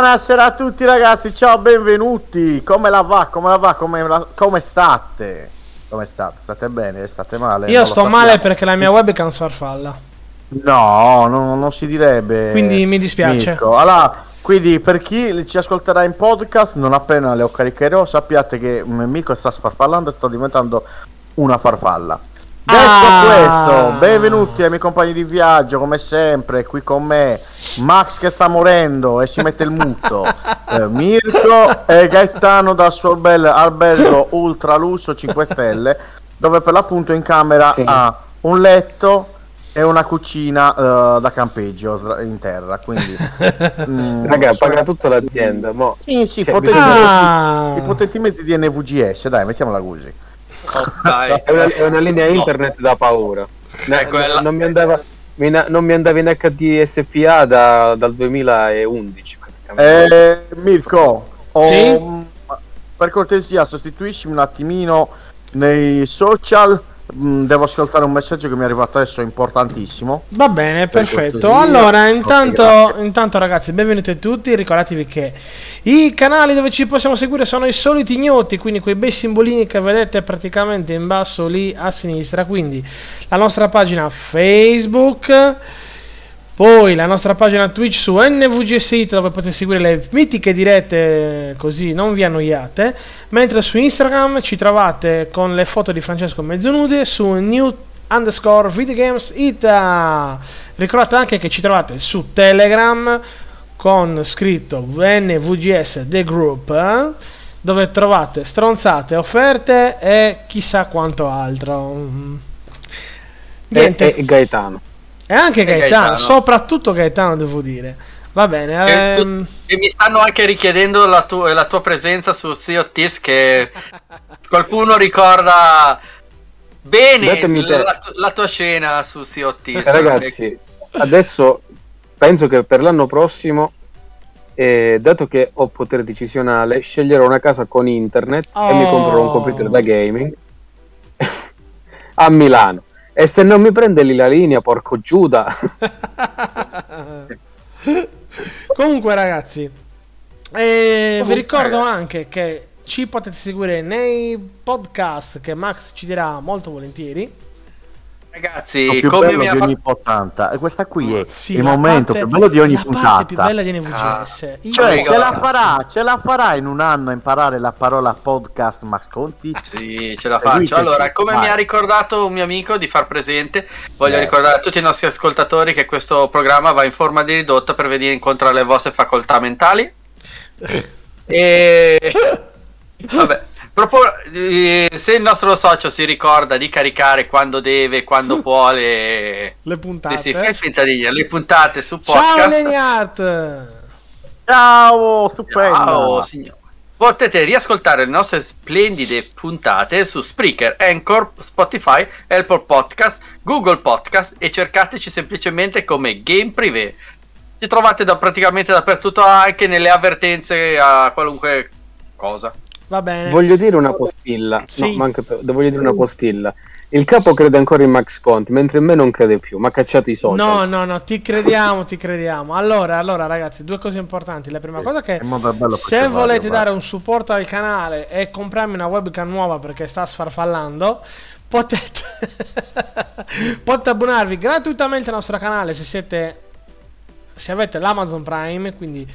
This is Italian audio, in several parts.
Buonasera a tutti ragazzi, ciao, benvenuti. Come la va? Come la va? Come, la- come state? Come state? State bene? State male? Io Non sto male perché la mia webcam farfalla. No, no, non si direbbe. Quindi mi dispiace. Mirko. Allora, quindi per chi ci ascolterà in podcast, non appena le caricherò, sappiate che Mirko sta sfarfallando e sta diventando una farfalla. Detto Ah. questo, benvenuti ai miei compagni di viaggio, come sempre, qui con me Max che sta morendo e si mette il muto, eh, Mirko e Gaetano dal suo bel albergo ultra lusso 5 stelle, dove per l'appunto in camera Sì. ha un letto e una cucina eh, da campeggio in terra, quindi... mm, Raga, sono- paga tutta l'azienda. Mo. Sì, sì, Cioè, potenti, Ah. mezzi, i potenti mezzi di NVGS, dai, mettiamola così. Dai. È una, è una linea internet da paura. No, quella. Non mi andava, mi na- non mi andava in HDSPA da- dal 2011. praticamente. Eh, Mirko, ho- Sì? per cortesia sostituiscimi un attimino nei social, devo ascoltare un messaggio che mi è arrivato adesso importantissimo. Va bene, perfetto. Allora, intanto, grazie. intanto ragazzi, benvenuti a tutti. Ricordatevi che i canali dove ci possiamo seguire sono i soliti ignoti, quindi quei bei simbolini che vedete praticamente in basso lì a sinistra. Quindi la nostra pagina Facebook. Poi la nostra pagina Twitch su NVGSIT dove potete seguire le mitiche dirette così non vi annoiate. Mentre su Instagram ci trovate con le foto di Francesco Mezzonude su new underscore videogames ita. Ricordate anche che ci trovate su Telegram con scritto NVGS The Group. eh? dove trovate stronzate, offerte e chissà quanto altro. Niente. E, e Gaetano. E anche E Gaetano, Gaetano. soprattutto Gaetano devo dire. Va bene. E, ehm, e mi stanno anche richiedendo la, tu- la tua presenza su Sea of Thieves che qualcuno ricorda bene la, tu- la tua scena su Sea of Thieves. Eh, Ragazzi, adesso penso che per l'anno prossimo, eh, dato che ho potere decisionale, sceglierò una casa con internet e mi Oh. comprerò un computer da gaming a Milano. E se non mi prende lì la linea, porco Giuda. Comunque, ragazzi, eh, vi ricordo anche che ci potete seguire nei podcast che Max ci dirà molto volentieri. Ragazzi, come bello mi ha di ogni fatto... puntata e questa qui è Sì, il la momento parte- più bello di ogni la puntata parte più bella di NVGS. Io- cioè Amico, ce la farà ce la farà in un anno a imparare la parola podcast Max Conti Sì, ce la faccio. Allora, come vai. mi ha ricordato un mio amico di far presente, voglio Eh. ricordare a tutti i nostri ascoltatori che questo programma va in forma di ridotto per venire incontro alle vostre facoltà mentali. E vabbè, propo- eh, se il nostro socio si ricorda di caricare quando deve, quando può le, le le, puntate. sì, fai finta di dire, le puntate su Ciao podcast. Leniart! ciao stupenda Ciao, signore. Potete riascoltare le nostre splendide puntate su Spreaker, Anchor, Spotify, Apple Podcast, Google Podcast e cercateci semplicemente come Game Privé. Ci trovate da praticamente dappertutto, anche nelle avvertenze a qualunque cosa. Va bene. Voglio dire una postilla. Sì. No, manca per- voglio dire una postilla. Il capo crede ancora in Max Conti, mentre in me non crede più. Mi ha cacciato i social. No, no, no, ti crediamo, ti crediamo. Allora, allora, ragazzi, due cose importanti. La prima cosa è che se volete radio, dare guarda. un supporto al canale e comprarmi una webcam nuova perché sta sfarfallando, potete, potete abbonarvi gratuitamente al nostro canale se siete se avete l'Amazon Prime, quindi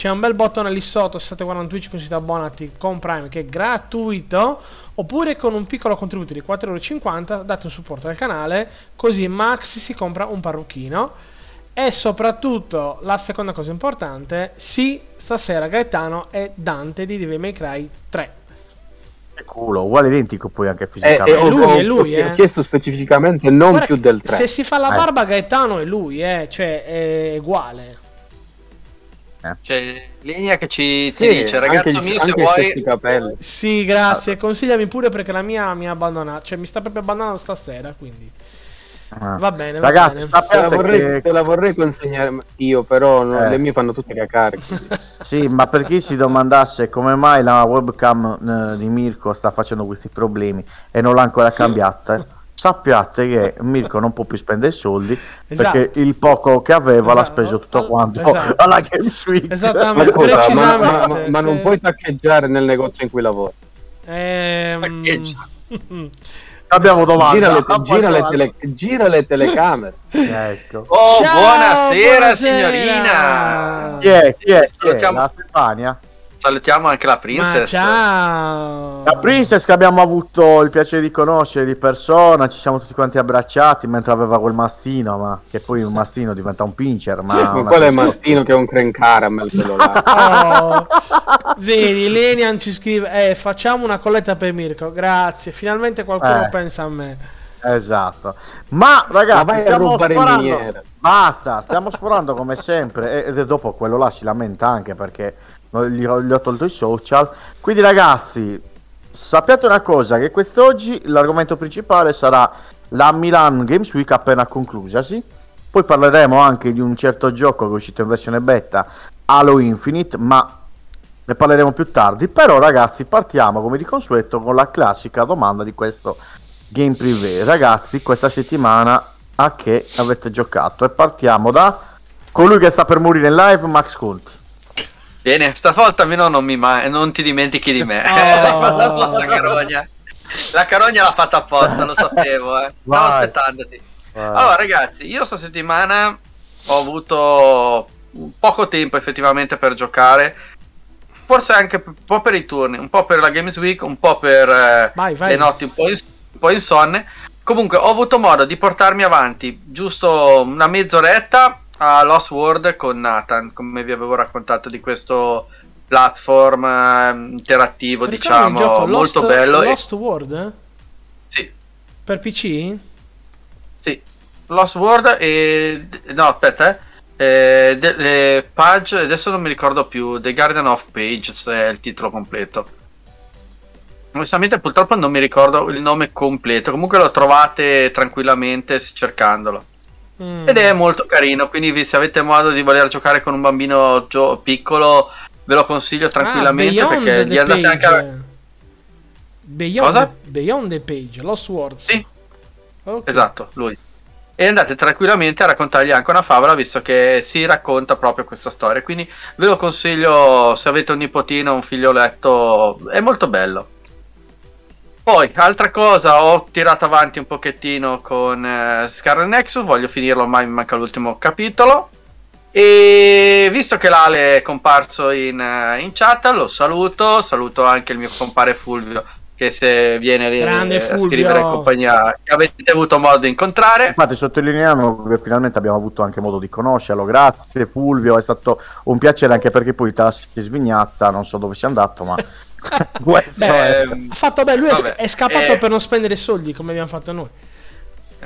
c'è un bel bottone lì sotto, se state guardando Twitch così abbonati con Prime che è gratuito, oppure con un piccolo contributo di 4,50€ date un supporto al canale, così Max si compra un parrucchino. E soprattutto, la seconda cosa importante, sì, stasera Gaetano è Dante di Devil May Cry 3. Che culo uguale identico poi anche Eh, eh, fisicamente ho, lui, ho- è lui, ho eh. chiesto specificamente non Guarda più del 3. Se si fa la Eh. barba Gaetano è lui, eh, cioè è uguale. C'è Linea che ci Sì, dice, anche ragazzo gli- mio, se anche vuoi... capelli. Sì, grazie. Consigliami pure perché la mia mi ha abbandonato. Cioè, mi sta proprio abbandonando stasera. Quindi Ah. va bene. Va ragazzi bene. Te la, vorrei, che te la vorrei consegnare io, però no, Eh. le mie fanno tutte cacare. Sì, ma per chi si domandasse come mai la webcam eh, di Mirko sta facendo questi problemi e non l'ha ancora cambiata, eh, sappiate che Mirko non può più spendere soldi Esatto. perché il poco che aveva l'ha Esatto. speso tutto quanto Esatto. alla Games Week. Esattamente. Ma, scusa, ma, ma- ma- ma non puoi taccheggiare nel negozio in cui lavori. Ehm. Abbiamo domanda. Gira le, Ah, gira, le tele- gira le telecamere. Ecco. Oh, Ciao, buonasera, buonasera. signorina! Chi è? Chi è? Chi è? La Stefania? Salutiamo anche la Ma princess. ciao. La Princess che abbiamo avuto il piacere di conoscere di persona, ci siamo tutti quanti abbracciati mentre aveva quel mastino, ma che poi un mastino diventa un pincher, ma... Ma quello è Mastino che è un crane caramel quello là. Oh, vedi, Lenian ci scrive: eh, Facciamo una colletta per Mirko. Grazie. Finalmente qualcuno Eh. pensa a me. Esatto. Ma Ma ragazzi, vai a stiamo sforando. Basta, stiamo sforando come sempre. E, e dopo quello là si lamenta anche perché gli ho, gli ho tolto i social. Quindi, ragazzi, sappiate una cosa: che quest'oggi l'argomento principale sarà la Milan Games Week appena conclusasi. Poi parleremo anche di un certo gioco che è uscito in versione beta, Halo Infinite, ma ne parleremo più tardi. Però, ragazzi, partiamo come di consueto con la classica domanda di questo game privé. Ragazzi, questa settimana a che avete giocato? E partiamo da colui che sta per morire in live, Max Conti. Bene, stavolta almeno non, mi ma- non ti dimentichi di me. Oh. L'hai fatta apposta la carogna. La carogna l'ha fatta apposta, lo sapevo, eh. Stavo Vai. aspettandoti. Allora, ragazzi, io sta settimana ho avuto poco tempo effettivamente per giocare. Forse anche un po' per i turni, un po' per la Games Week, un po' per eh, Vai, vai. le notti un po', ins- un po' insonne. Comunque, ho avuto modo di portarmi avanti giusto una mezz'oretta a Lost World con Nathan, come vi avevo raccontato di questo platform eh, interattivo, il diciamo, gioco molto Lost- bello. e- Lost World? eh? sì, Per PC? sì. Lost World e... No, aspetta, eh. Eh, de- eh, Page, adesso non mi ricordo più, The Guardian of Page è il titolo completo. Onestamente purtroppo non mi ricordo il nome completo, comunque lo trovate tranquillamente cercandolo. Mm. Ed è molto carino, quindi se avete modo di voler giocare con un bambino gio- piccolo, ve lo consiglio tranquillamente Ah, perché gli andate anche a... Beyond, Cosa? The, Beyond the Page, Lost Words. Sì, Ok. esatto, lui. E andate tranquillamente a raccontargli anche una favola, visto che si racconta proprio questa storia. Quindi ve lo consiglio se avete un nipotino, un figlioletto, è molto bello. Poi, altra cosa, ho tirato avanti un pochettino con eh, Scarlet Nexus, voglio finirlo, ma mi manca l'ultimo capitolo. E visto che l'Ale è comparso in, eh, in chat, lo saluto, saluto anche il mio compare Fulvio, che se viene Grande a Fulvio. scrivere in compagnia, che avete avuto modo di incontrare. Infatti sottolineiamo che finalmente abbiamo avuto anche modo di conoscerlo. Grazie Fulvio, è stato un piacere anche perché poi te la sei svignatta, non so dove sia andato, ma questo è... Beh, Ha fatto beh, lui è, Vabbè, è scappato eh. per non spendere soldi come abbiamo fatto noi.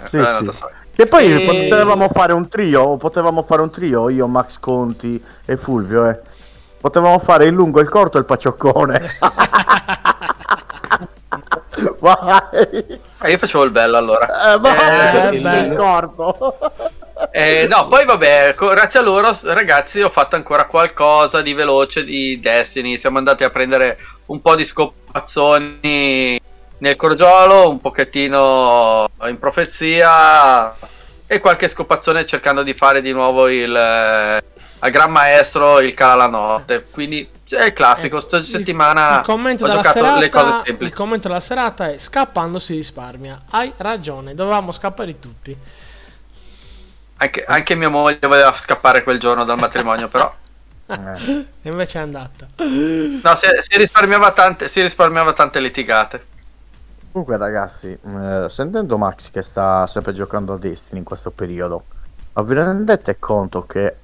Sì, eh, sì. so. Che poi E- potevamo fare un trio, potevamo fare un trio, io, Max Conti e Fulvio, eh. Potevamo fare il lungo, il corto e il paccioccone. Vai. Eh, io facevo il bello allora. Eh, vai, Eh, corto. Eh, no, poi vabbè, grazie a loro ragazzi ho fatto ancora qualcosa di veloce di Destiny, siamo andati a prendere un po' di scopazzoni nel crogiolo, un pochettino in profezia e qualche scopazzone cercando di fare di nuovo il al gran maestro il cala la notte, quindi è il classico, sta Il- settimana il ho giocato serata, le cose Il semplici. commento della serata è scappando si risparmia. Hai ragione, dovevamo scappare tutti. Anche, anche mia moglie voleva scappare quel giorno dal matrimonio, però Eh. Invece è andata. no, si, si risparmiava tante, si risparmiava tante litigate. Comunque ragazzi, eh, sentendo Max che sta sempre giocando a Destiny in questo periodo, ma vi rendete conto che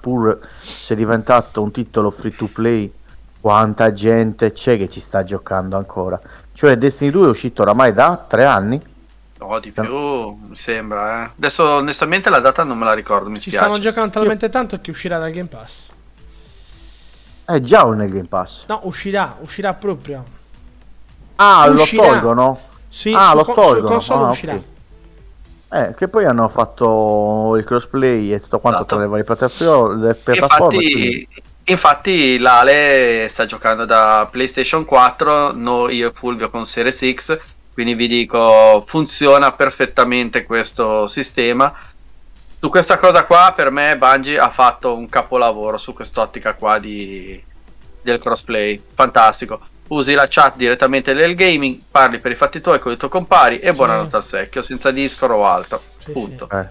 pur se è diventato un titolo free to play, quanta gente c'è che ci sta giocando ancora? Cioè Destiny 2 è uscito oramai da tre anni? No, di più, mi sembra. Eh. Adesso onestamente la data non me la ricordo, mi Ci spiace. stanno giocando talmente tanto che uscirà dal Game Pass. È già nel Game Pass. No, uscirà, uscirà proprio. Ah, Uscirà. lo tolgono? Sì, Ah, su lo con- su tolgono. console Ah, uscirà. ok. Eh, che poi hanno fatto il crossplay e tutto quanto Esatto. tra le varie piattaforme. Le piattaforme quindi- Infatti, infatti l'Ale sta giocando da PlayStation 4, no, io e Fulvio con Series X, quindi vi dico funziona perfettamente questo sistema. Su questa cosa qua per me Bungie ha fatto un capolavoro su quest'ottica qua di, del crossplay, fantastico. Usi la chat direttamente del gaming, parli per i fatti tuoi con i tuoi compari e buonanotte al secchio, senza Discord o altro. Sì, Punto. Eh.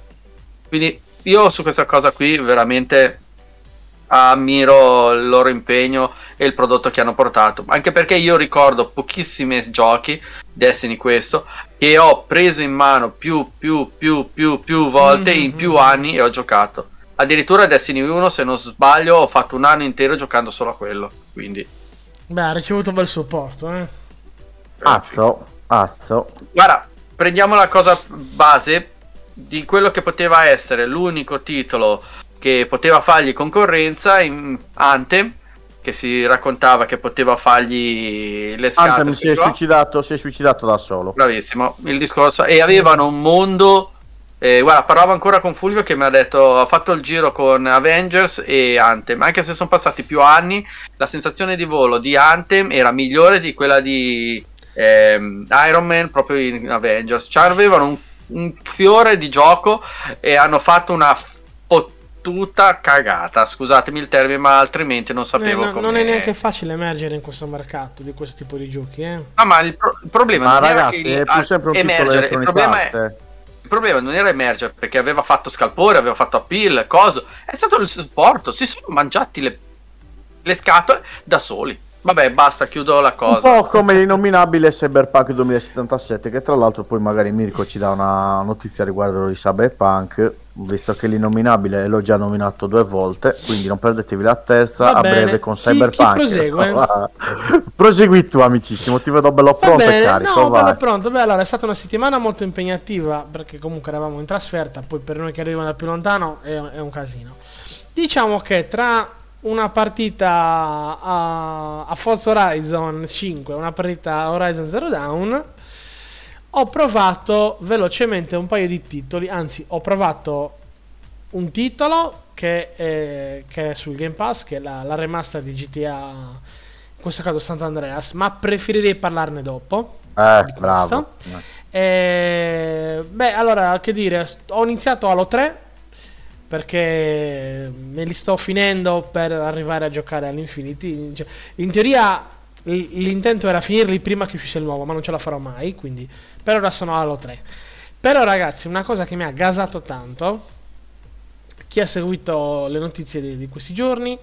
Quindi io su questa cosa qui veramente ammiro il loro impegno e il prodotto che hanno portato. Anche perché io ricordo pochissimi giochi, Destiny questo, che ho preso in mano più, più, più, più, più volte in più anni e ho giocato. Addirittura Destiny 1, se non sbaglio, ho fatto un anno intero giocando solo a quello. Quindi, Beh, ha ricevuto un bel supporto, eh. Azzo, azzo. Guarda, prendiamo la cosa base di quello che poteva essere l'unico titolo che poteva fargli concorrenza in Anthem, che si raccontava che poteva fargli le scatole. Anthem si è suicidato, si è suicidato da solo. Bravissimo, il discorso. E avevano un mondo. Eh, guarda, parlavo ancora con Fulvio che mi ha detto: ha fatto il giro con Avengers e Anthem. Anche se sono passati più anni, la sensazione di volo di Anthem era migliore di quella di ehm, Iron Man proprio in Avengers. Cioè, avevano un, un fiore di gioco e hanno fatto una fottuta cagata. Scusatemi il termine, ma altrimenti non sapevo Eh, no- come. non è neanche facile emergere in questo mercato di questo tipo di giochi, eh. Ah, ma il, pro- il problema Ma ragazzi, che è pur sempre un emergere, il problema è. Il problema non era emergere perché aveva fatto scalpore, aveva fatto appeal, coso. È stato il supporto. Si sono mangiati le, le scatole da soli. Vabbè, basta, chiudo la Un cosa. po' come l'innominabile Cyberpunk 2077, che tra l'altro poi magari Mirko ci dà una notizia riguardo di Cyberpunk, visto che l'innominabile l'ho già nominato due volte, quindi non perdetevi la terza Va a bene. breve con Chi- Cyberpunk. chi prosegue? Prosegui tu amicissimo, ti vedo bello Va pronto e bene, carico, no, vai. bello pronto. Beh, allora è stata una settimana molto impegnativa perché comunque eravamo in trasferta, poi per noi che arriviamo da più lontano è, è un casino. Diciamo che tra una partita a, a Forza Horizon 5 e una partita a Horizon Zero Dawn ho provato velocemente un paio di titoli, anzi ho provato un titolo che è, che è sul Game Pass, che è la, la remaster di GTA, in questo caso Sant'Andreas, ma preferirei parlarne dopo. Eh, bravo. Eh, beh, allora, che dire, ho iniziato Halo 3 perché me li sto finendo per arrivare a giocare all'Infinity. Cioè, in teoria l'intento era finirli prima che uscisse il nuovo, ma non ce la farò mai, quindi per ora sono Halo 3. Però ragazzi, una cosa che mi ha gasato tanto, chi ha seguito le notizie di, di questi giorni,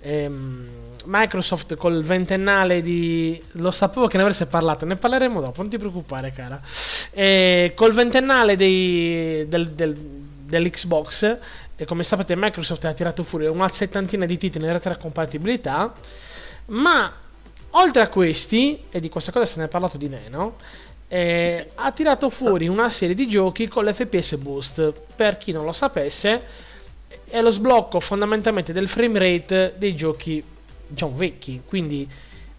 ehm, Microsoft col ventennale di... Lo sapevo che ne avreste parlato, ne parleremo dopo, non ti preoccupare cara. Eh, col ventennale dei- del, del- dell'Xbox, e come sapete Microsoft ha tirato fuori una settantina di titoli in retrocompatibilità, ma oltre a questi, e di questa cosa se ne è parlato di meno, eh, ha tirato fuori una serie di giochi con l'FPS Boost. Per chi non lo sapesse, è lo sblocco fondamentalmente del frame rate dei giochi, diciamo, vecchi. Quindi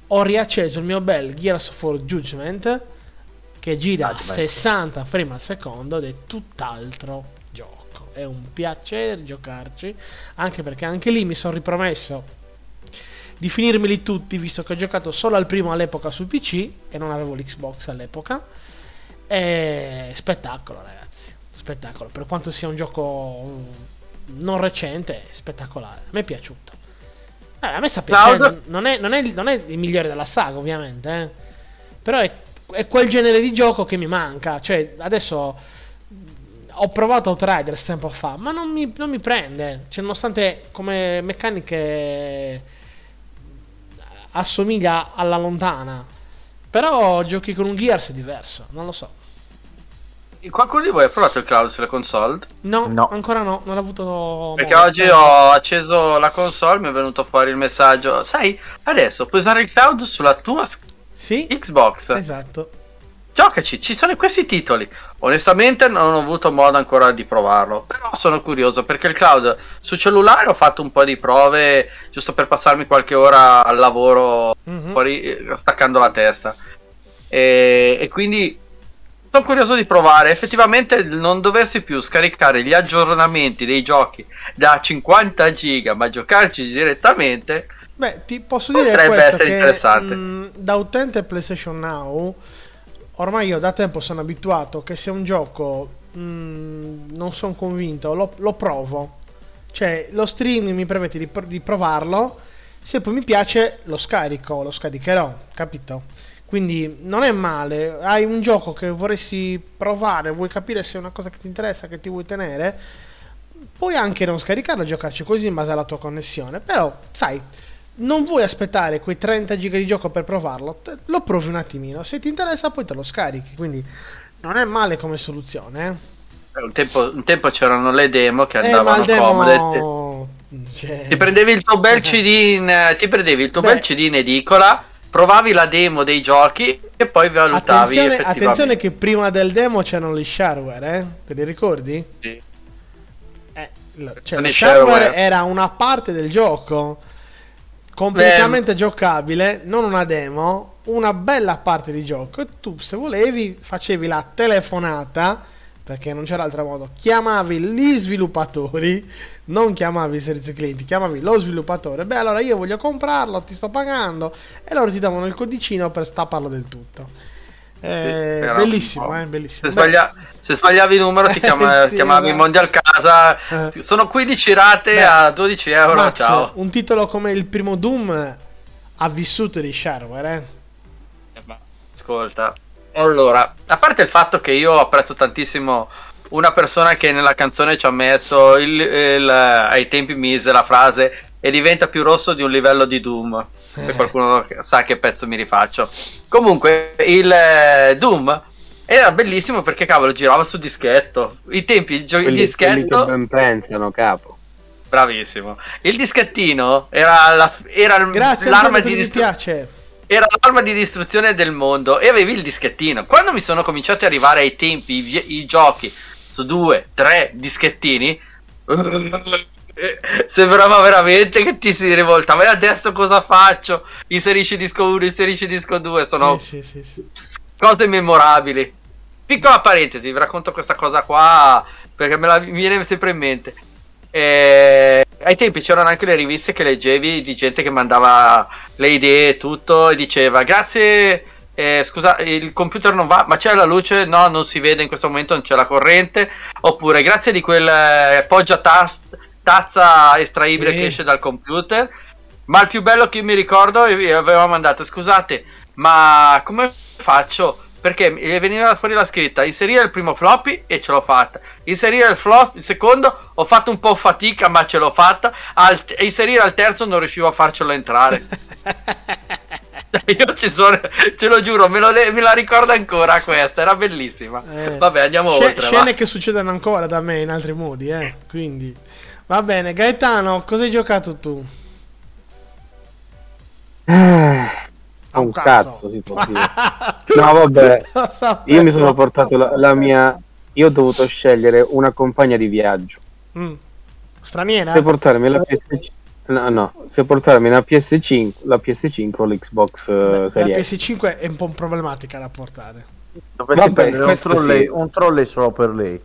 ho riacceso il mio bel Gears of War Judgment che gira a Judgment. 60 frame al secondo ed è tutt'altro. È un piacere giocarci, anche perché anche lì mi sono ripromesso di finirmeli tutti, visto che ho giocato solo al primo all'epoca su PC e non avevo l'Xbox all'epoca. E spettacolo, ragazzi. Spettacolo. Per quanto sia un gioco non recente, è spettacolare. A me è piaciuto. Eh, a me sta piacendo. Non è, non, è, il- non è il migliore della saga, ovviamente. eh. Però è, è quel genere di gioco che mi manca. Cioè, adesso ho provato Outriders tempo fa, ma non mi, non mi prende. Cioè, nonostante come meccaniche assomiglia alla lontana. Però giochi con un Gears è diverso, non lo so. Qualcuno di voi ha provato il cloud sulle console? No, No. ancora no, non ho avuto Perché modo. oggi ho acceso la console, mi è venuto fuori il messaggio. Sai, adesso puoi usare il cloud sulla tua Sì, Xbox. esatto. Giocaci, ci sono questi titoli. Onestamente non ho avuto modo ancora di provarlo, però sono curioso perché il cloud su cellulare ho fatto un po' di prove giusto per passarmi qualche ora al lavoro Mhm. fuori staccando la testa. E, e quindi sono curioso di provare effettivamente non doversi più scaricare gli aggiornamenti dei giochi da 50 giga, ma giocarci direttamente. Beh, ti posso dire Potrebbe essere che, interessante. mh, da utente PlayStation Now, ormai io da tempo sono abituato che se un gioco mh, non sono convinto, lo, lo provo. Cioè, lo streaming mi permette di, di provarlo. Se poi mi piace, lo scarico, lo scaricherò, capito? Quindi non è male. Hai un gioco che vorresti provare, vuoi capire se è una cosa che ti interessa, che ti vuoi tenere. Puoi anche non scaricarlo e giocarci così in base alla tua connessione. Però, sai, non vuoi aspettare quei 30 giga di gioco per provarlo. te- lo provi un attimino. Se ti interessa, poi te lo scarichi. Quindi non è male come soluzione. Eh. Un tempo, un tempo c'erano le demo che Eh, andavano comode. demo... cioè- Ti prendevi il tuo bel CD in, ti prendevi il tuo Beh. bel CD in edicola, provavi la demo dei giochi e poi valutavi Attenzione, attenzione che prima del demo c'erano gli shareware, eh? Te li ricordi? Sì. Eh, cioè, lo shareware shareware. era una parte del gioco completamente giocabile, non una demo, una bella parte di gioco. E tu, se volevi, facevi la telefonata perché non c'era altro modo. Chiamavi gli sviluppatori, non chiamavi il servizio clienti, chiamavi lo sviluppatore. Beh, allora io voglio comprarlo, ti sto pagando, e loro ti davano il codicino per stapparlo del tutto. Eh, Sì, bellissimo, eh, bellissimo. Se, sbaglia- se sbagliavi il numero ti chiama- Sì, chiamavi esatto. Mondial Casa. Eh. Sono 15 rate Beh, a 12 euro. Max, ciao. un titolo come il primo Doom ha vissuto di shareware, eh? Ascolta, allora, a parte il fatto che io apprezzo tantissimo una persona che nella canzone ci ha messo il, il- ai tempi mise la frase e diventa più rosso di un livello di Doom. Se qualcuno sa che pezzo mi rifaccio. Comunque, il eh, Doom era bellissimo perché cavolo girava su dischetto. I tempi il gio- Quelli, quelli che dischetto. ben pensano, capo. Bravissimo. Il dischettino era, la- era Grazie l'arma di mi distru- piace. era l'arma di distruzione del mondo e avevi il dischettino. Quando mi sono cominciati ad arrivare ai tempi i, i giochi su due, tre dischettini, sembrava veramente che ti si rivoltava. E adesso cosa faccio? Inserisci disco 1, inserisci disco 2. Sono Sì, sì, sì, cose memorabili. Piccola parentesi, vi racconto questa cosa qua perché me la mi viene sempre in mente. Eh, ai tempi c'erano anche le riviste che leggevi di gente che mandava le idee e tutto e diceva grazie, eh, scusa, il computer non va, ma c'è la luce? No, non si vede in questo momento, non c'è la corrente. Oppure grazie di quel eh, poggia tas- tazza estraibile Sì. che esce dal computer. Ma il più bello che io mi ricordo, e aveva mandato, scusate, ma come faccio? Perché veniva fuori la scritta, inserire il primo floppy e ce l'ho fatta. Inserire il, flop, il secondo ho fatto un po' fatica ma ce l'ho fatta. Al- inserire al terzo non riuscivo a farcelo entrare. Io ci sono, ce lo giuro, me, lo me la ricordo ancora questa, era bellissima. Eh. Vabbè, andiamo Sce- oltre. va. scene che succedono ancora da me in altri modi, eh. Quindi va bene, Gaetano, cosa hai giocato tu? Ah, un cazzo, si può dire. No, vabbè, io mi sono portato la, la mia. Io ho dovuto scegliere una compagna di viaggio. Mm. Straniera? Se portarmi la PS5. No, no, se portarmi la PS5, la PS5 o l'Xbox eh, La Series S. PS5 è un po' problematica da portare. Dovresti Vabbè, prendere un trolley, sì. un trolley solo per lei.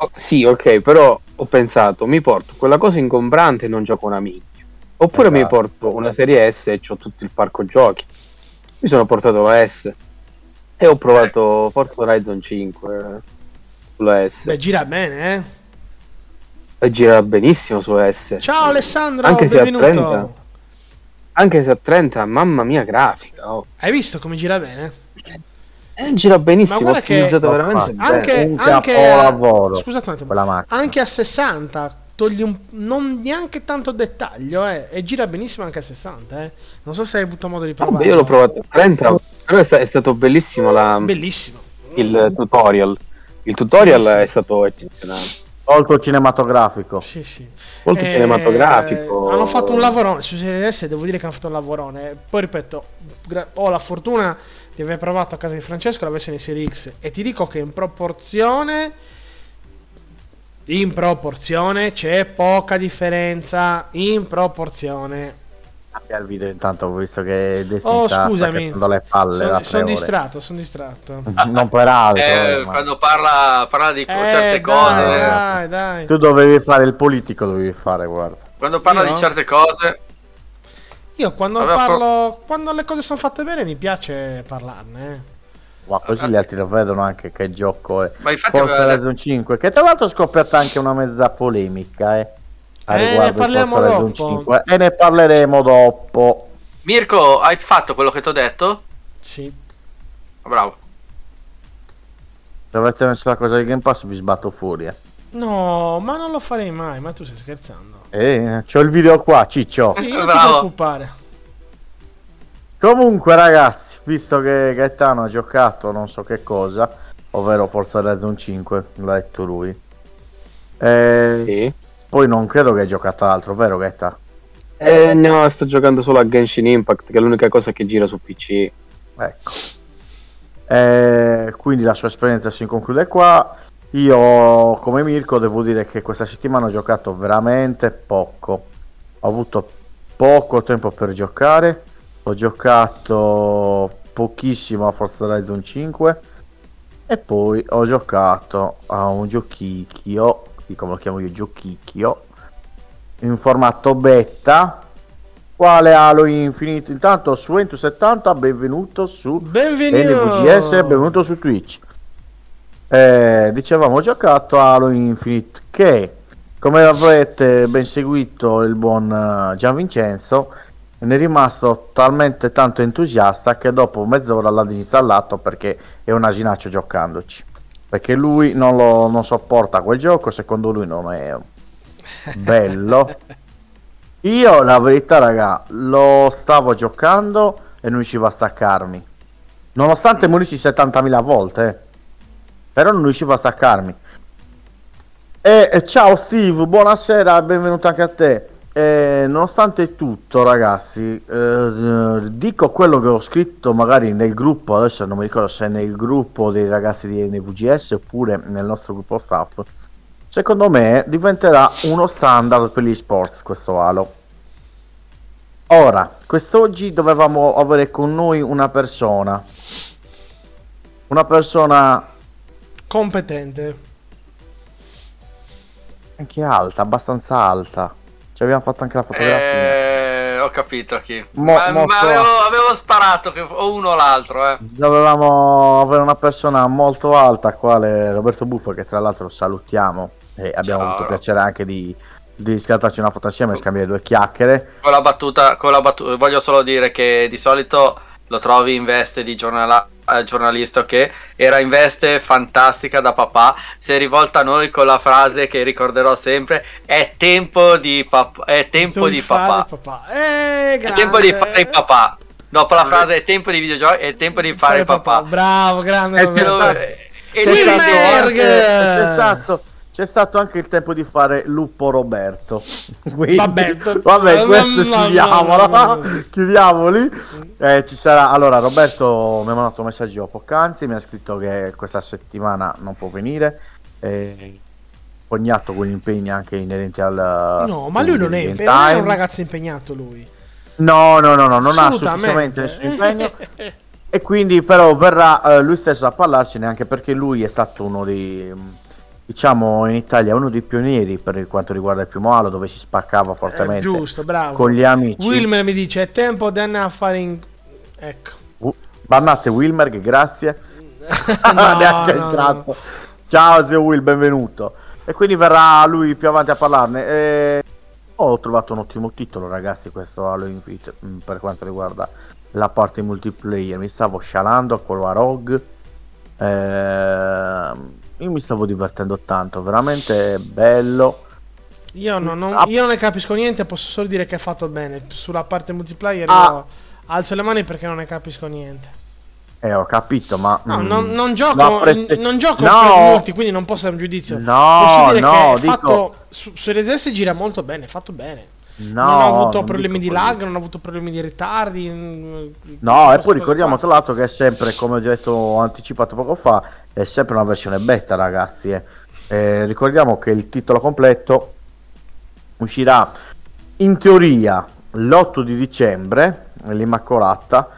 Oh, sì, ok, però ho pensato, mi porto quella cosa ingombrante e non gioco una minchia. Oppure mi Esatto. porto una serie S e ho tutto il parco giochi. Mi sono portato la S e ho provato Forza Horizon 5 eh, sulla S. Beh, gira bene, eh. E gira benissimo sulla S. Ciao Alessandro, Anche se a benvenuto. 30. Anche se a 30, mamma mia, grafica. oh. Hai visto come gira bene? Eh, gira benissimo, Ma guarda che- veramente. Anche, un anche capolavoro, scusate un attimo, anche a 60 togli un, non neanche tanto dettaglio eh, e gira benissimo anche a 60 eh. non so se hai avuto modo di provare Vabbè, io l'ho provato a 30, però è, sta- è stato bellissimo la- bellissimo il tutorial. Il tutorial sì. è stato eccezionale. Molto cinematografico. sì sì Molto Eh, cinematografico. hanno fatto un lavorone su Series S devo dire che hanno fatto un lavorone poi ripeto gra- ho la fortuna di aver provato a casa di Francesco la versione Serie X e ti dico che in proporzione in proporzione c'è poca differenza in proporzione Cambia il video intanto ho visto che Destiny Oh, sta, sta scusami. crescendo le palle da sono, sono distratto sono distratto Non per altro. Eh, eh, ma- quando parla, parla di Eh, certe dai, cose, dai, dai. Tu dovevi fare il politico, dovevi fare, guarda. quando parla Io? di certe cose, Io quando Vabbè, parlo, quando le cose sono fatte bene, mi piace parlarne. eh. Ma così gli altri lo vedono anche che gioco è. ma infatti Forza aveva- Horizon 5, che tra l'altro è scoppiata anche una mezza polemica, eh. A Eh, riguardo ne parliamo Forza Horizon dopo. 5 e ne parleremo dopo. Mirko, hai fatto quello che ti ho detto? Sì. Bravo. Se avete messo la cosa di Game Pass vi sbatto fuori. Eh, No, ma non lo farei mai, ma tu stai scherzando. eh c'ho il video qua, ciccio. Sì, non ti preoccupare. Comunque ragazzi, visto che Gaetano ha giocato non so che cosa, ovvero Forza Horizon 5, l'ha detto lui. Eh, Sì. Poi non credo che hai giocato altro, vero Gaeta? Eh, no, sto giocando solo a Genshin Impact, che è l'unica cosa che gira su PC. Ecco. Eh, quindi la sua esperienza si conclude qua. Io, come Mirko, devo dire che questa settimana ho giocato veramente poco. Ho avuto poco tempo per giocare. Ho giocato pochissimo a Forza Horizon 5. E poi ho giocato a un giochicchio, come lo chiamo io, giochicchio, in formato beta. Quale Halo Infinite? Intanto su 70 benvenuto su Benvenuto. NVGS, benvenuto su Twitch. Eh, dicevamo, giocato a Halo Infinite che, come avrete ben seguito il buon eh, Gian Vincenzo, ne è rimasto talmente tanto entusiasta che dopo mezz'ora l'ha disinstallato perché è un asinaccio giocandoci. Perché lui non, lo, non sopporta quel gioco, secondo lui non è bello. Io la verità, raga, lo stavo giocando e non riuscivo a staccarmi. Nonostante morissi 70.000 volte, eh. Però non riuscivo a staccarmi. E, e ciao Steve, buonasera, benvenuto anche a te. E, nonostante tutto, ragazzi, eh, dico quello che ho scritto magari nel gruppo, adesso non mi ricordo se è nel gruppo dei ragazzi di NVGS oppure nel nostro gruppo staff. Secondo me diventerà uno standard per gli sports questo Halo. Ora, quest'oggi dovevamo avere con noi una persona. Una persona Competente. anche alta, abbastanza alta. Ci abbiamo fatto anche la fotografia. Eh, ho capito chi. Mo- ma ma molto- avevo, avevo sparato che o uno o l'altro, eh. Dovevamo avere una persona molto alta, quale Roberto Buffo, che tra l'altro salutiamo. E abbiamo Ciao. avuto piacere anche di, di scattarci una foto assieme e scambiare due chiacchiere. Con la battuta, con la battuta, voglio solo dire che di solito lo trovi in veste di giornala- eh, giornalista che era in veste fantastica da papà. Si è rivolta a noi con la frase che ricorderò sempre: È tempo di, pap- è tempo di fare papà. papà. Eh, È tempo di fare il papà. Dopo la frase è tempo di videogiochi, è tempo di fare il papà. Bravo, grande. E c'è stato- C'è stato, c'è, stato, c'è stato anche il tempo di fare Lupo Roberto. Quindi- Vabbè, vabbè, no, questo no, chiudiamola. no, no, no. Chiudiamoli. Eh, ci sarà. Allora, Roberto mi ha mandato un messaggio poc'anzi. Mi ha scritto che questa settimana non può venire. Eh, Cognato con gli impegni anche inerenti al. No, ma lui non è, impe- non è un ragazzo impegnato lui. No, no, no, no, non ha Assolutamente. nessun impegno. E quindi però verrà eh, lui stesso a parlarcene anche perché lui è stato uno dei diciamo in Italia uno dei pionieri per quanto riguarda il primo Halo dove si spaccava Eh, fortemente giusto, bravo. con gli amici. Wilmer mi dice è tempo di andare a fare in... Ecco. Uh, Bannate Wilmer, grazie. No, Neanche no, entrato. Ciao zio Will, benvenuto. E quindi verrà lui più avanti a parlarne. E ho trovato un ottimo titolo, ragazzi, questo Halo Infinite mh, per quanto riguarda la parte multiplayer. Mi stavo scialando con la Rogue. Ehm, io mi stavo divertendo tanto, veramente bello. Io, no- non, Ah. io non ne capisco niente, posso solo dire che è fatto bene. Sulla parte multiplayer Ah. io alzo le mani perché non ne capisco niente. Eh, ho capito, ma... No, mm, non, non gioco, apprezzi- non gioco No! per multi, quindi non posso dare un giudizio. No, posso dire no, che è dico- fatto su, su RSS gira molto bene, è fatto bene. No, non ho avuto non problemi di lag, non ho avuto problemi di ritardi. mm, No, queste e poi ricordiamo qua. tra l'altro che è sempre, come ho detto, ho anticipato poco fa, è sempre una versione beta, ragazzi. eh. Eh, ricordiamo che il titolo completo uscirà in teoria l'8 di dicembre, l'Immacolata.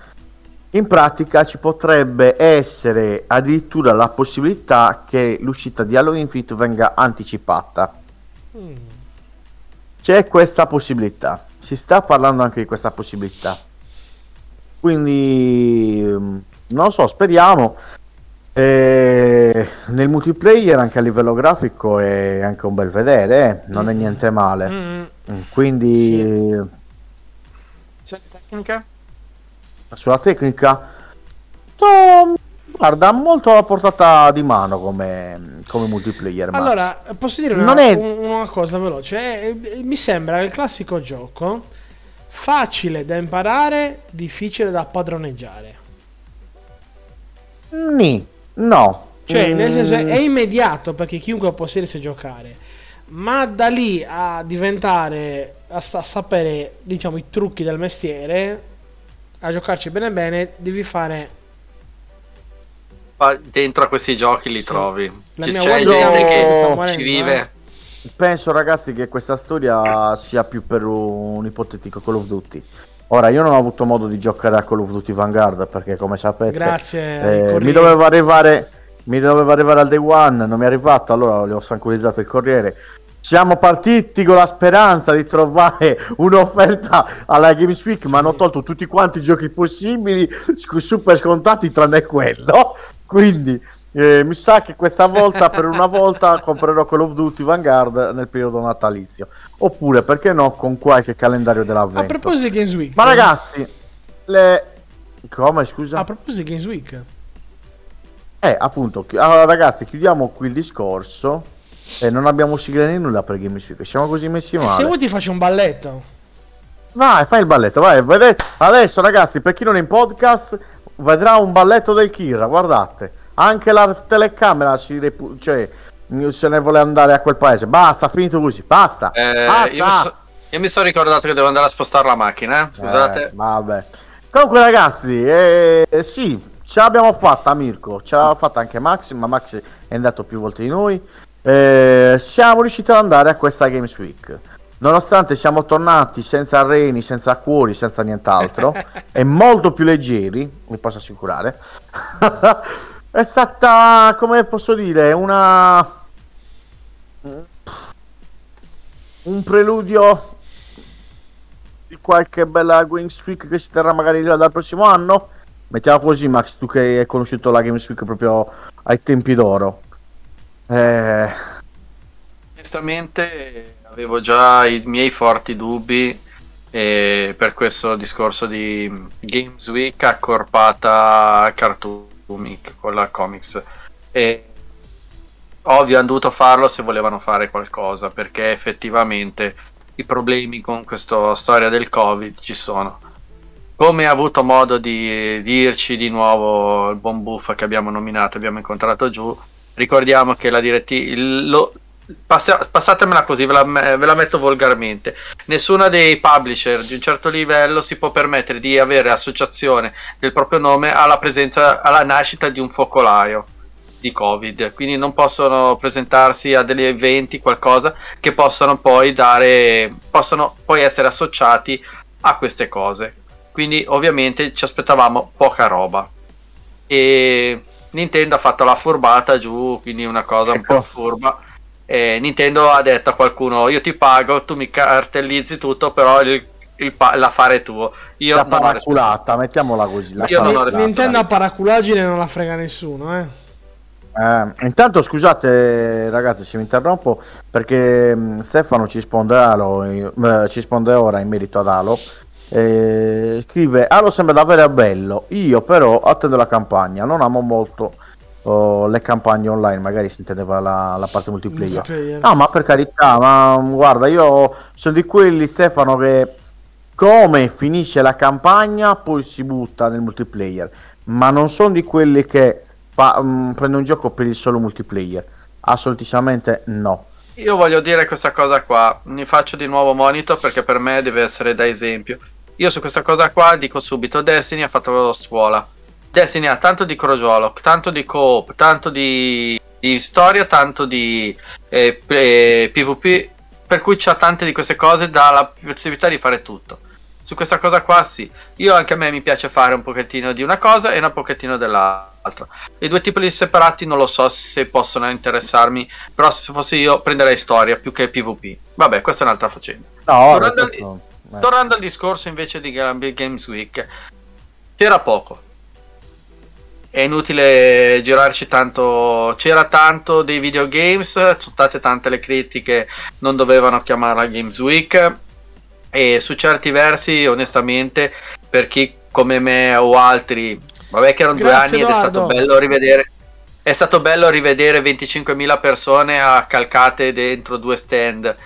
In pratica ci potrebbe essere addirittura la possibilità che l'uscita di Halo Infinite venga anticipata. Mm. C'è questa possibilità, si sta parlando anche di questa possibilità. Quindi mm, non lo so, speriamo. E nel multiplayer anche a livello grafico è anche un bel vedere, eh, non è niente male. Mm. Mm, Quindi C'è tecnica? sulla tecnica, to- guarda, molto alla portata di mano come, come multiplayer. Max. Allora, posso dire una, è- un- una cosa veloce? Eh, mi sembra il classico gioco facile da imparare, difficile da padroneggiare. Ni, no. Cioè, nel Mm, senso, è immediato perché chiunque può sedersi a giocare. Ma da lì a diventare, a, sa- sapere, diciamo, i trucchi del mestiere, a giocarci bene bene, devi fare Dentro a questi giochi li Sì. trovi. La c'è webcam gente che ci vive. eh. Penso ragazzi che questa storia sia più per un ipotetico Call of Duty. Ora io non ho avuto modo di giocare a Call of Duty Vanguard perché come sapete grazie eh, mi doveva arrivare mi doveva arrivare al day one, non mi è arrivato, allora gli ho tranquillizzato il corriere. Siamo partiti con la speranza di trovare un'offerta alla Games Week, ma hanno tolto tutti quanti i giochi possibili, super scontati tranne quello. Quindi eh, mi sa che questa volta, per una volta, comprerò Call of Duty Vanguard nel periodo natalizio. Oppure, perché no, con qualche calendario A dell'avvento. proposito di Games Week. Ma ragazzi, le... Come, scusa? A proposito di Games Week. Eh, appunto, chi- allora, ragazzi, chiudiamo qui il discorso. E non abbiamo sigla né nulla per Games Week. Siamo così messi E se male. vuoi ti faccio un balletto. Vai, fai il balletto, vai. Vedete? Adesso, ragazzi, per chi non è in podcast, vedrà un balletto del Kira. Guardate, anche la telecamera si repu- cioè, se ne vuole andare a quel paese. Basta, finito così. Basta. Eh, basta. io, mi so- io mi sono ricordato che devo andare a spostare la macchina. eh. Scusate. Eh, vabbè. Comunque, ragazzi, eh, sì, ce l'abbiamo fatta, Mirko. Ce l'ha fatta anche Max, ma Max è andato più volte di noi. Eh, siamo riusciti ad andare a questa Games Week. Nonostante siamo tornati senza reni, senza cuori, senza nient'altro, e molto più leggeri, vi posso assicurare. è stata, come posso dire, una. Un preludio di qualche bella Games Week che si terrà magari dal prossimo anno. Mettiamo così, Max, tu che hai conosciuto la Games Week proprio ai tempi d'oro. Eh, Onestamente avevo già i miei forti dubbi eh, per questo discorso di Games Week accorpata a Cartoomic con la Comics. E ovvio hanno dovuto farlo se volevano fare qualcosa perché effettivamente i problemi con questa storia del Covid ci sono. Come ha avuto modo di dirci di nuovo il buon Buffa che abbiamo nominato, abbiamo incontrato giù, ricordiamo che la direttiva passatemela così ve la, ve la, metto volgarmente. Nessuna dei publisher di un certo livello si può permettere di avere associazione del proprio nome alla presenza alla nascita di un focolaio di covid. Quindi non possono presentarsi a degli eventi qualcosa che possano poi dare possono poi essere associati a queste cose. Quindi ovviamente ci aspettavamo poca roba. E Nintendo ha fatto la furbata giù quindi una cosa ecco. un po' furba eh, Nintendo ha detto a qualcuno io ti pago, tu mi cartellizzi tutto, però il, il pa- l'affare è tuo. Io la paraculata, mettiamola così. La io non Nintendo a paraculaggine non la frega nessuno, eh. Eh, intanto scusate ragazzi se mi interrompo perché mh, Stefano ci risponde, Halo, eh, ci risponde ora in merito ad Halo eh, scrive Halo sembra davvero bello io però attendo la campagna non amo molto o le campagne online, magari si intendeva la, la parte multiplayer. multiplayer. No, ma per carità, ma guarda, io sono di quelli, Stefano, che come finisce la campagna poi si butta nel multiplayer, ma non sono di quelli che fa, mh, prende un gioco per il solo multiplayer. Assolutissimamente no. Io voglio dire questa cosa qua, mi faccio di nuovo monito perché per me deve essere da esempio. Io su questa cosa qua dico subito, Destiny ha fatto scuola Destiny ha tanto di crogiolo, tanto di coop, tanto di, di storia, tanto di eh, eh, PvP, per cui c'ha tante di queste cose, dà la possibilità di fare tutto. Su questa cosa qua sì, io anche a me mi piace fare un pochettino di una cosa e un pochettino dell'altra. I due tipi separati non lo so se possono interessarmi, però se fossi io prenderei storia più che PvP. Vabbè, questa è un'altra faccenda. No, tornando, questo... al, tornando al discorso invece di Games Week, c'era poco è inutile girarci tanto. C'era tanto dei videogames, sono state tante le critiche, non dovevano chiamarla Games Week. E su certi versi, onestamente, per chi come me o altri, vabbè che erano Grazie, due anni ed è stato bello rivedere. È stato bello rivedere 25.000 persone accalcate dentro due stand.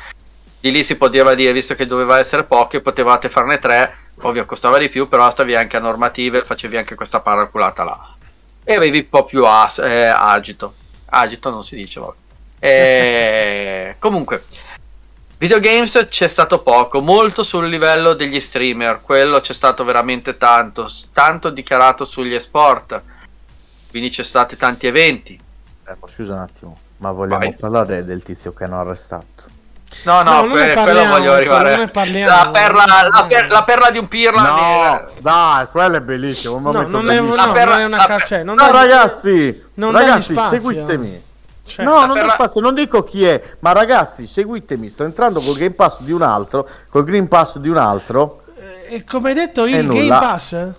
Di lì si poteva dire, visto che doveva essere poche, potevate farne tre. Ovvio costava di più, però stavi anche a normative, facevi anche questa paraculata là e avevi un po' più as- eh, agito. Agito non si dice, vabbè. E... comunque, videogames c'è stato poco, molto sul livello degli streamer, quello c'è stato veramente tanto, tanto dichiarato sugli esport, quindi c'è stati tanti eventi. Eh, scusa un attimo, ma vogliamo Vai. parlare del tizio che hanno arrestato? No, no, no que- quello voglio arrivare. La perla, la, per- la, perla, di un pirla. No, dai, quello è bellissimo. Un no, non, bellissimo. È, no, perla, non è una caccia. No, ragazzi, non ragazzi, seguitemi. Cioè, no, non, perla... spazio, non dico chi è, ma ragazzi, seguitemi. Sto entrando col Game Pass di un altro, col Green Pass di un altro. E eh, come hai detto, il Game Pass?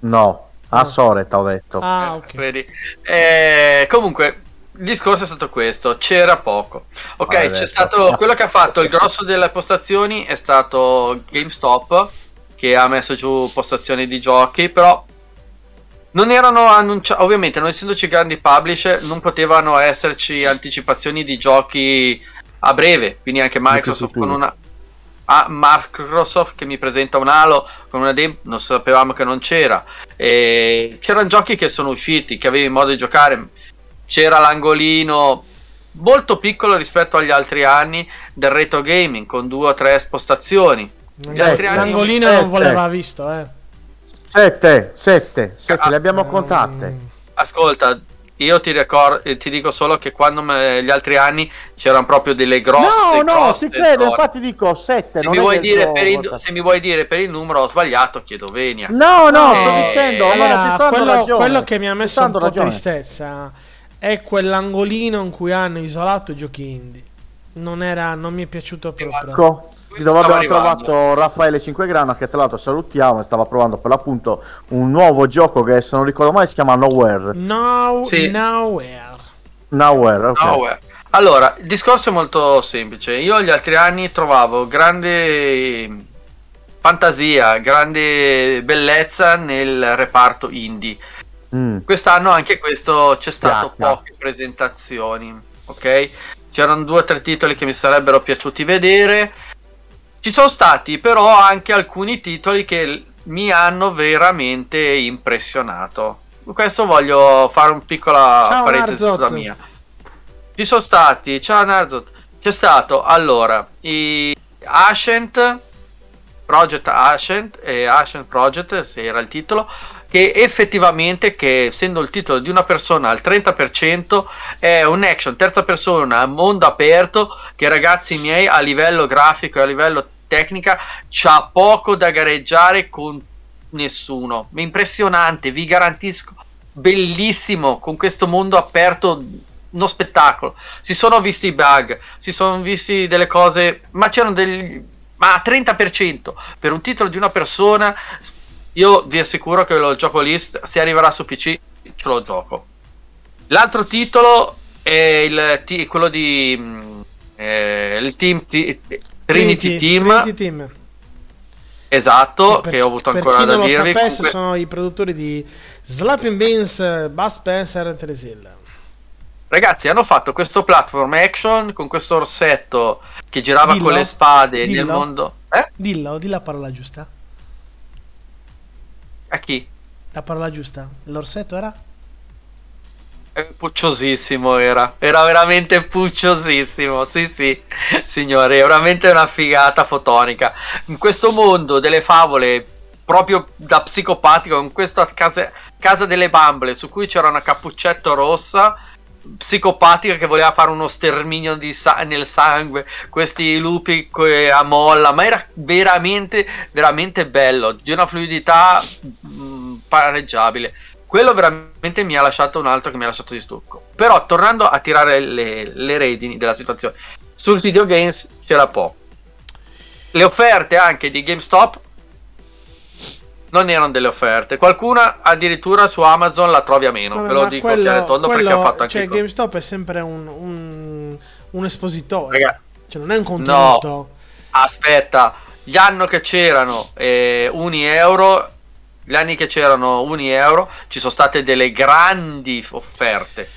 No, a Soreta ho detto. Ah, ok. Eh, eh, comunque, il discorso è stato questo, c'era poco. Ok, ah, c'è stato quello che ha fatto il grosso delle postazioni è stato GameStop che ha messo giù postazioni di giochi, però non erano annunciati, ovviamente non essendoci grandi publisher, non potevano esserci anticipazioni di giochi a breve, quindi anche Microsoft con una a Microsoft che mi presenta un Halo con una demo, non sapevamo che non c'era. E c'erano giochi che sono usciti, che avevi modo di giocare. C'era l'angolino molto piccolo rispetto agli altri anni del retro gaming con due o tre spostazioni. Gli altri anni L'angolino Eh, non voleva eh. visto, eh. Sette, sette, sette, Ah, le abbiamo contate. Ascolta, io ti, ricor- eh, ti dico solo che quando me- gli altri anni c'erano proprio delle grosse, No, no, grosse ti credo, zone. infatti dico sette. Se non mi, vuoi dire per il, se mi vuoi dire per il numero ho sbagliato, chiedo venia. No, no, Eh, sto dicendo, Allora, quello, quello che mi ha messo un po' ragione. tristezza è quell'angolino in cui hanno isolato i giochi indie. Non, era, non mi è piaciuto proprio. Ecco, dove abbiamo arrivando. trovato Raffaele Cinquegrana che tra l'altro salutiamo e stava provando per l'appunto un nuovo gioco che se non ricordo mai si chiama Nowhere Now, Sì. nowhere. Nowhere ok. No, uè. Allora, il discorso è molto semplice. Io gli altri anni trovavo grande fantasia, grande bellezza nel reparto indie. Mm. Quest'anno anche questo c'è stato Piacca. poche presentazioni, ok? C'erano due o tre titoli che mi sarebbero piaciuti vedere. Ci sono stati però anche alcuni titoli che mi hanno veramente impressionato. Questo voglio fare un piccola Ciao, parentesi Narzot. sulla mia. Ci sono stati, ciao Narzot, c'è stato allora i Ascent, Project Ascent, e Ascent Project, se era il titolo, che effettivamente, che essendo il titolo di una persona al 30%, è un action terza persona mondo aperto che ragazzi miei a livello grafico e a livello tecnica c'ha poco da gareggiare con nessuno. Impressionante, vi garantisco, bellissimo con questo mondo aperto uno spettacolo. Si sono visti i bug, si sono visti delle cose, ma c'erano degli ma a 30% per un titolo di una persona io vi assicuro che lo gioco lì se arriverà su PC ce lo gioco. L'altro titolo è il ti- quello di mm, eh, il team ti- Trinity, Team Trinity Team. esatto Per- che ho avuto ancora da dirvi sapesse, Comunque- sono i produttori di Slapping Beans, Bud Spencer e Teresil. Ragazzi, hanno fatto questo platform action con questo orsetto che girava Dillo. con le spade Dillo. nel mondo. Eh? Dillo, di la parola giusta. A chi? La parola giusta. L'orsetto era? Pucciosissimo era, era veramente pucciosissimo, sì sì, signori, è veramente una figata fotonica. In questo mondo delle favole, proprio da psicopatico, in questa casa, casa delle bambole su cui c'era una cappuccetto rossa, psicopatica che voleva fare uno sterminio sa- nel sangue, questi lupi a molla, ma era veramente, veramente bello, di una fluidità mm, pareggiabile quello veramente mi ha lasciato un altro che mi ha lasciato di stucco. Però tornando a tirare le, le redini della situazione, sul videogames c'era poco. Le offerte anche di GameStop non erano delle offerte. Qualcuna addirittura su Amazon la trovi a meno. Vabbè, ve lo ma dico chiaro e tondo perché quello- ho fatto anche Cioè, il GameStop è sempre un, un, un espositore. Raga, Cioè, non è un contenuto. Aspetta, gli anni che c'erano eh, 1 euro, gli anni che c'erano 1 euro, ci sono state delle grandi offerte.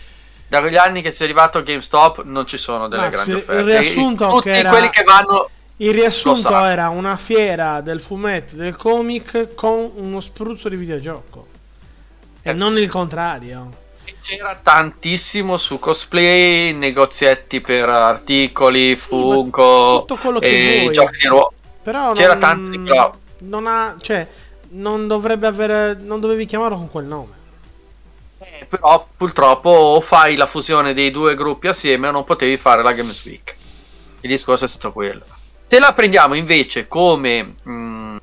Da quegli anni che si è arrivato GameStop non ci sono delle Max, grandi il offerte. riassunto Tutti che era- quelli che vanno Il riassunto era una fiera del fumetto, del comic con uno spruzzo di videogioco. E Eh, non il contrario. c'era tantissimo su cosplay, negozietti per articoli, Sì, Funko, tutto quello che vuoi. giochi di ruolo. Però C'era non, di cloud. Non ha. Cioè, non dovrebbe avere. Non dovevi chiamarlo con quel nome. Eh, però purtroppo o fai la fusione dei due gruppi assieme o non potevi fare la Games Week. Il discorso è stato quello. Se la prendiamo invece come mh,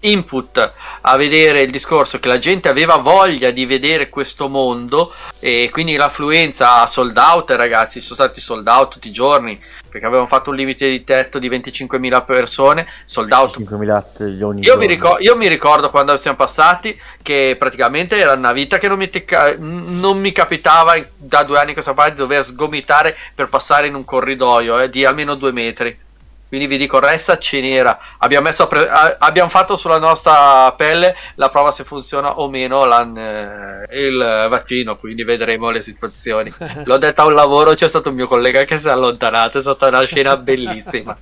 input a vedere il discorso che la gente aveva voglia di vedere questo mondo e quindi l'affluenza a sold out ragazzi sono stati sold out tutti i giorni perché avevano fatto un limite di tetto di 25.000 persone sold out 5.000 milioni io mi, ricor- io mi ricordo quando siamo passati che praticamente era una vita che non mi, tica- non mi capitava da due anni a questa parte di dover sgomitare per passare in un corridoio eh, di almeno due metri. Quindi vi dico, resta ce n'era. Abbiamo, pre- a- abbiamo fatto sulla nostra pelle la prova se funziona o meno eh, il vaccino, quindi vedremo le situazioni. L'ho detto a un lavoro, c'è stato un mio collega che si è allontanato, è stata una scena bellissima.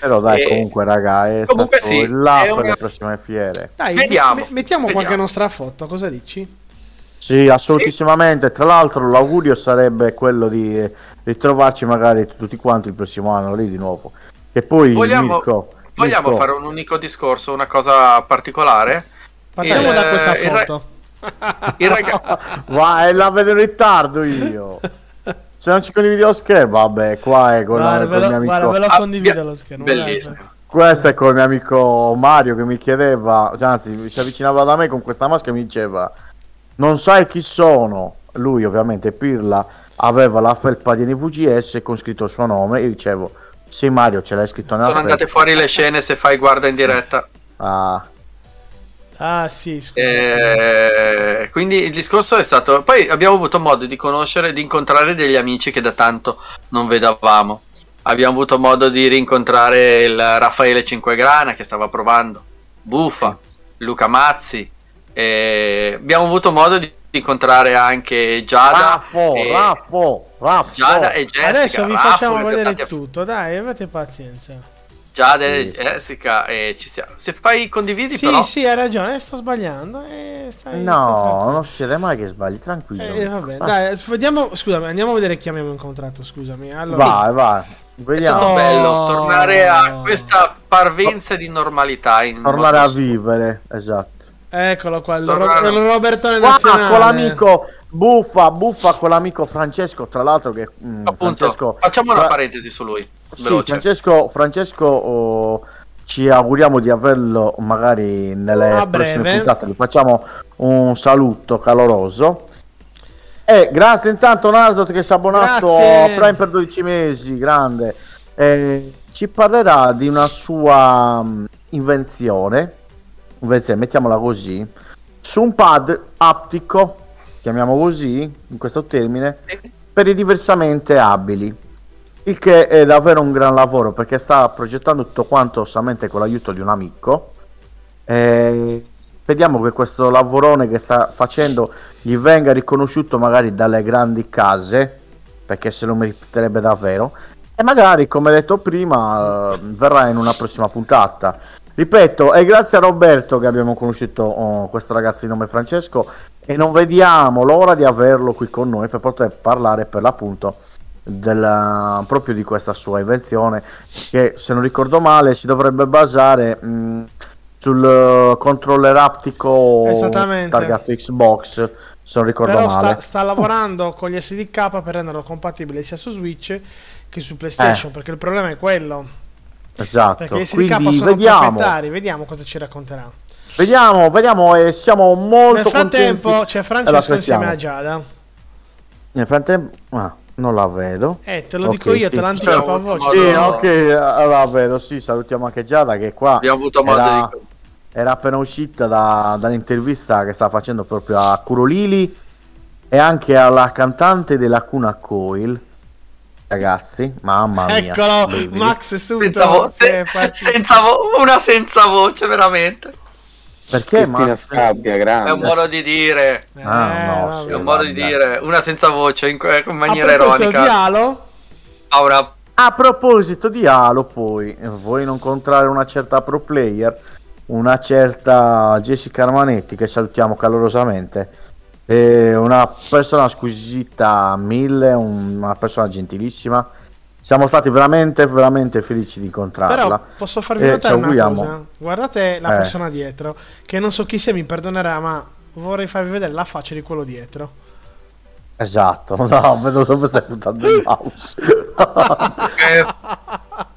Però dai, E- comunque, raga, è Comunque stato sì, il là per una- le prossime fiere. Dai, Vediamo, me- mettiamo qualche vediamo. nostra foto, cosa dici? Sì, assolutissimamente. Tra l'altro, l'augurio sarebbe quello di ritrovarci magari tutti quanti il prossimo anno lì di nuovo. E poi, Vogliamo- Mirko, Vogliamo Mirko, fare un unico discorso, una cosa particolare? Partiamo Il- da questa foto. Il ragazzo... Va, e la vedo in ritardo io. Se non ci condividi lo schermo, vabbè, qua è con, Guarda, con lo, mio amico. guarda, ve lo Ah, condivido bia- lo schermo. guarda. Bellissimo. Questo è con il mio amico Mario che mi chiedeva, cioè, anzi, si avvicinava da me con questa maschera e mi diceva: Non sai chi sono? Lui, ovviamente, Pirla, aveva la felpa di NVGS con scritto il suo nome. Io dicevo: Sì, Mario, ce l'hai scritto nella Sono andate felpa. fuori le scene se fai guarda in diretta. Ah, Ah, sì, scusa. Eh, quindi il discorso è stato. Poi abbiamo avuto modo di conoscere, di incontrare degli amici che da tanto non vedavamo. Abbiamo avuto modo di rincontrare il Raffaele Cinquegrana che stava provando, Buffa, Luca Mazzi. Eh, abbiamo avuto modo di incontrare anche Giada. Raffo, e, Raffo, Raffo. Giada e Jessica. Adesso vi Raffo, facciamo ho vedere a- tutto, dai, avete pazienza. Giada e Sì. Jessica e ci siamo. Se fai condividi Sì, però. sì, hai ragione, eh, sto sbagliando. eh, stai- stai No, tranquillo. non succede mai che sbagli, tranquillo. Eh, vabbè, Ah, dai, vediamo, scusami, andiamo a vedere chi abbiamo incontrato, scusami. Allora, Vai, vai. È Vediamo. stato Oh. bello tornare a questa parvenza di normalità. In Tornare a vivere, esatto. Eccolo qua, il, Ro- il Robertone Qua nazionale. con l'amico Buffa, Buffa con l'amico Francesco, tra l'altro che mm, Appunto, Francesco facciamo una Fra- parentesi su lui. Sì, veloce. Francesco, Francesco oh, ci auguriamo di averlo magari nelle A prossime breve. puntate. Gli facciamo un saluto caloroso. E grazie intanto Narzot che si è abbonato Grazie. a Prime per 12 mesi, grande. Eh, ci parlerà di una sua mm, invenzione, invenzione, mettiamola così, su un pad aptico, chiamiamo così, in questo termine, per i diversamente abili. Il che è davvero un gran lavoro perché sta progettando tutto quanto solamente con l'aiuto di un amico. E vediamo che questo lavorone che sta facendo gli venga riconosciuto magari dalle grandi case perché se lo meriterebbe davvero. E magari, come detto prima, eh, verrà in una prossima puntata. Ripeto, è grazie a Roberto che abbiamo conosciuto oh, questo ragazzo di nome Francesco e non vediamo l'ora di averlo qui con noi per poter parlare per l'appunto della- proprio di questa sua invenzione che se non ricordo male si dovrebbe basare mh, sul eh, controller aptico targato Xbox se non ricordo Però male sta, sta lavorando con gli SDK per renderlo compatibile sia su Switch che su PlayStation, Eh. perché il problema è quello. Esatto Perché SDK quindi sono vediamo vediamo cosa ci racconterà. vediamo vediamo e siamo molto Nel frattempo contenti. c'è E Francesco insieme a Giada. nel frattempo ah, non la vedo Eh, te lo Ok, dico io, sì. te l'anticipo a voce. sì ok eh, la vedo sì salutiamo anche Giada che qua Abbiamo avuto modo era, era appena uscita da- dall'intervista che sta facendo proprio a Curolili e anche alla cantante della Cuna Coil. Ragazzi, mamma mia. Eccolo, Baby. Max è subito. Senza, vo- se- senza vo- una senza voce, veramente. Perché Cristina Max? Scabbia, È un grande. modo di dire. Ah, no, sì. È un modo di dire. Una senza voce in, in A maniera proposito ironica. di Halo, Ha una A proposito di Halo, poi, eh, vuoi non incontrare una certa pro player, una certa Jessica Armanetti, che salutiamo calorosamente, è una persona squisita mille, un- una persona gentilissima. Siamo stati veramente, veramente felici di incontrarla. però posso farvi Eh, notare ci una auguriamo. cosa. Guardate la Eh. persona dietro, che non so chi sia, mi perdonerà, ma vorrei farvi vedere la faccia di quello dietro. Esatto, no, vedo dove stai puntando il mouse. eh,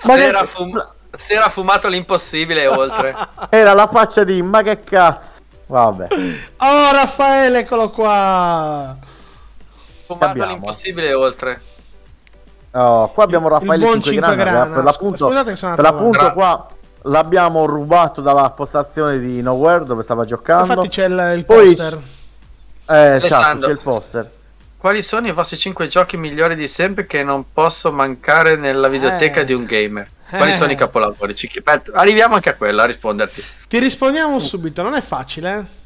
Ma era fum- si era fumato l'impossibile oltre. Era la faccia di ma che cazzo. Vabbè, Oh, Raffaele, eccolo qua. Abbiamo? l'impossibile oltre. Oh, qua abbiamo Raffaele buon Cinquegrana, Cinquegrana. che per l'appunto, Scusate che sono per l'appunto qua l'abbiamo rubato dalla postazione di Nowhere dove stava giocando. Infatti c'è il, il Poi- poster. Eh, esatto, c'è il poster. Quali sono i vostri 5 giochi migliori di sempre che non posso mancare nella videoteca Eh. di un gamer? Quali Eh. sono i capolavori? Ci- aspetta, Arriviamo anche a quello a risponderti. Ti rispondiamo subito, non è facile. eh.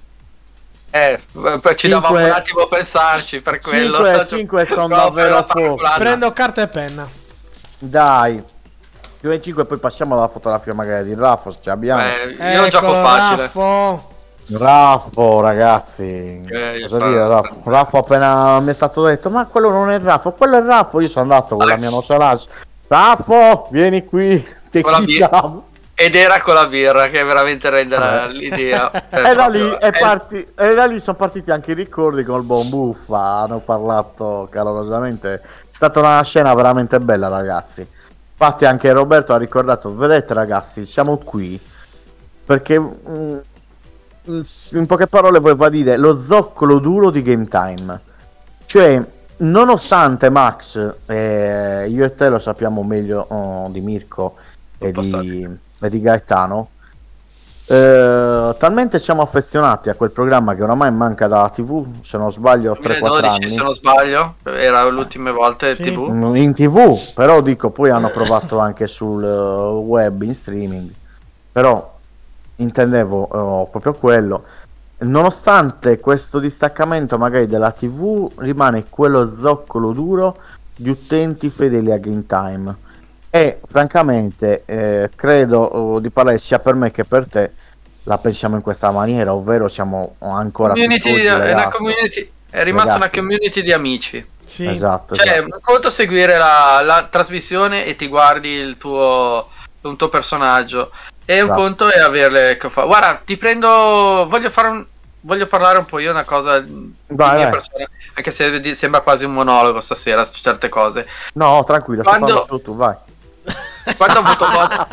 Eh, ci davamo un attimo a pensarci per quello. Cinque- Cioè, cinque sono no, davvero poco. Prendo carta e penna. Dai. Più 5 poi passiamo alla fotografia magari di Raffo, se ce l'abbiamo. Eh, io un gioco Eccolo, facile. Raffo. Raffo, ragazzi. Eh, Cosa so- dire, Raffo? Raffo appena mi è stato detto, ma quello non è Raffo, quello è Raffo. Io sono andato con la mia nonchalance. Raffo, vieni qui, te Con la chi birra. siamo? Ed era con la birra che veramente rende Eh. l'idea. E da, lì, è parti- e da lì sono partiti anche i ricordi con il buon Buffa. Hanno parlato calorosamente. È stata una scena veramente bella, ragazzi. Infatti, anche Roberto ha ricordato: Vedete, ragazzi, siamo qui perché mm, in poche parole voleva dire lo zoccolo duro di Game Time. Cioè, nonostante Max, eh, io e te lo sappiamo meglio oh, di Mirko e di, e di Gaetano. eh, talmente siamo affezionati a quel programma che oramai manca dalla TV, se non sbaglio 3-4 2012 anni. se non sbaglio, era le ultime volte Sì. TV. Mm, in tv però dico poi hanno provato anche sul eh, web in streaming però intendevo eh, proprio quello nonostante questo distaccamento magari della tv rimane quello zoccolo duro di utenti fedeli a Game Time e francamente eh, credo di parlare sia per me che per te la pensiamo in questa maniera ovvero siamo ancora Community, tutt'oggi è, una community, è rimasta Legati. una community di amici. Sì. esatto, Cioè, esatto. un conto seguire la, la trasmissione e ti guardi il tuo, un tuo personaggio. E un Esatto. conto è averle che fa. Guarda, ti prendo. Voglio fare un. Voglio parlare un po' io una cosa Vai, vai. persona, anche se sembra quasi un monologo stasera su certe cose. no tranquillo Quando- tu vai Quando ho avuto modo,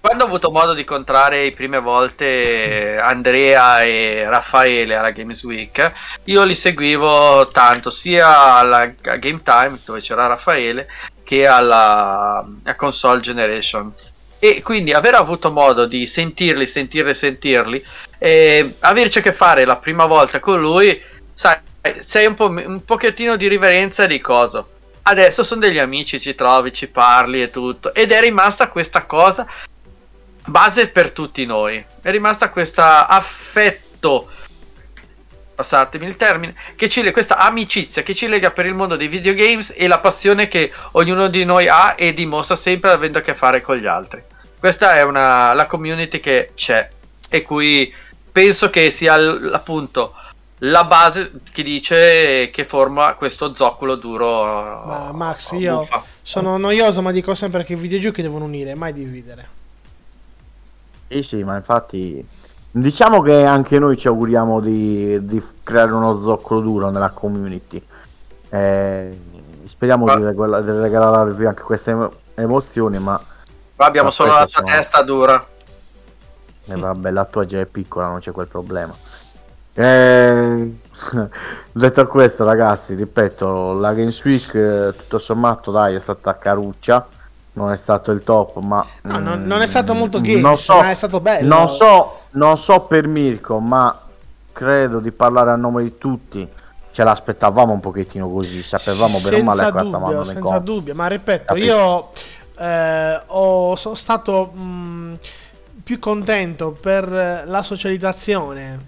quando ho avuto modo di incontrare le prime volte Andrea e Raffaele alla Games Week, io li seguivo tanto sia alla Game Time dove c'era Raffaele che alla a Console Generation. E quindi aver avuto modo di sentirli, sentirli, sentirli, e averci a che fare la prima volta con lui, sai, sei un, po', un pochettino di riverenza di coso. Adesso sono degli amici, ci trovi, ci parli e tutto. Ed è rimasta questa cosa base per tutti noi. È rimasta questo affetto, passatemi il termine, che ci questa amicizia che ci lega per il mondo dei videogames e la passione che ognuno di noi ha e dimostra sempre avendo a che fare con gli altri. Questa è una, la community che c'è e cui penso che sia l- appunto la base che dice che forma questo zoccolo duro. Ma Max, uh, io buffa. sono noioso, ma dico sempre che i videogiochi devono unire, mai dividere. Sì, sì, ma infatti diciamo che anche noi ci auguriamo di, di creare uno zoccolo duro nella community. Eh, speriamo Ma- di, regala- di regalarvi anche queste emo- emozioni, ma Qua abbiamo Ma solo la tua sono- testa dura. eh, vabbè, la tua già è piccola, non c'è quel problema. Eh, detto questo, ragazzi, ripeto, la Games Week eh, tutto sommato, dai, è stata caruccia. Non è stato il top, ma No, non, mm, non è stato molto gay, non so, ma è stato bello. Non so, non so per Mirko, ma credo di parlare a nome di tutti. Ce l'aspettavamo un pochettino così, sapevamo bene o male a dubbio, stavamo senza dubbio, ma ripeto, Capito. io eh, ho- sono stato mh, più contento per la socializzazione,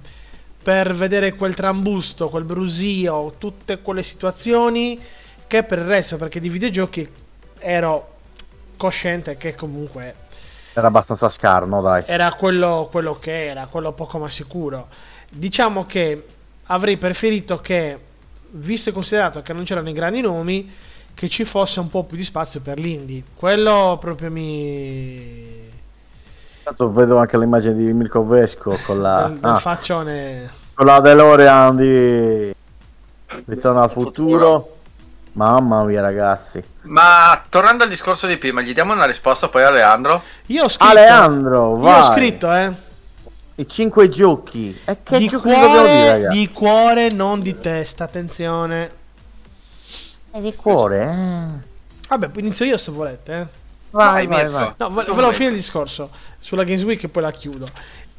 per vedere quel trambusto, quel brusio, tutte quelle situazioni che per il resto, perché di videogiochi ero cosciente che comunque Era abbastanza scarno, dai. era quello, quello che era, quello poco ma sicuro. Diciamo che avrei preferito che, visto e considerato che non c'erano i grandi nomi, che ci fosse un po' più di spazio per l'indie. Quello proprio mi... Intanto vedo anche l'immagine di Mirko Vesco con la, del, del ah, faccione... con la DeLorean di Ritorno al futuro. Mamma mia, ragazzi. Ma tornando al discorso di prima, gli diamo una risposta poi a Leandro. Io ho scritto... Aleandro, io vai. ho scritto, eh. I cinque giochi. E che Di giochi dobbiamo dire, cuore, ragazzi? di cuore, non di testa, attenzione. E di cuore, eh. Vabbè, inizio io se volete, eh. Vai, Vai, vai, vai. No, volevo vai. finire il discorso sulla Games Week e poi la chiudo.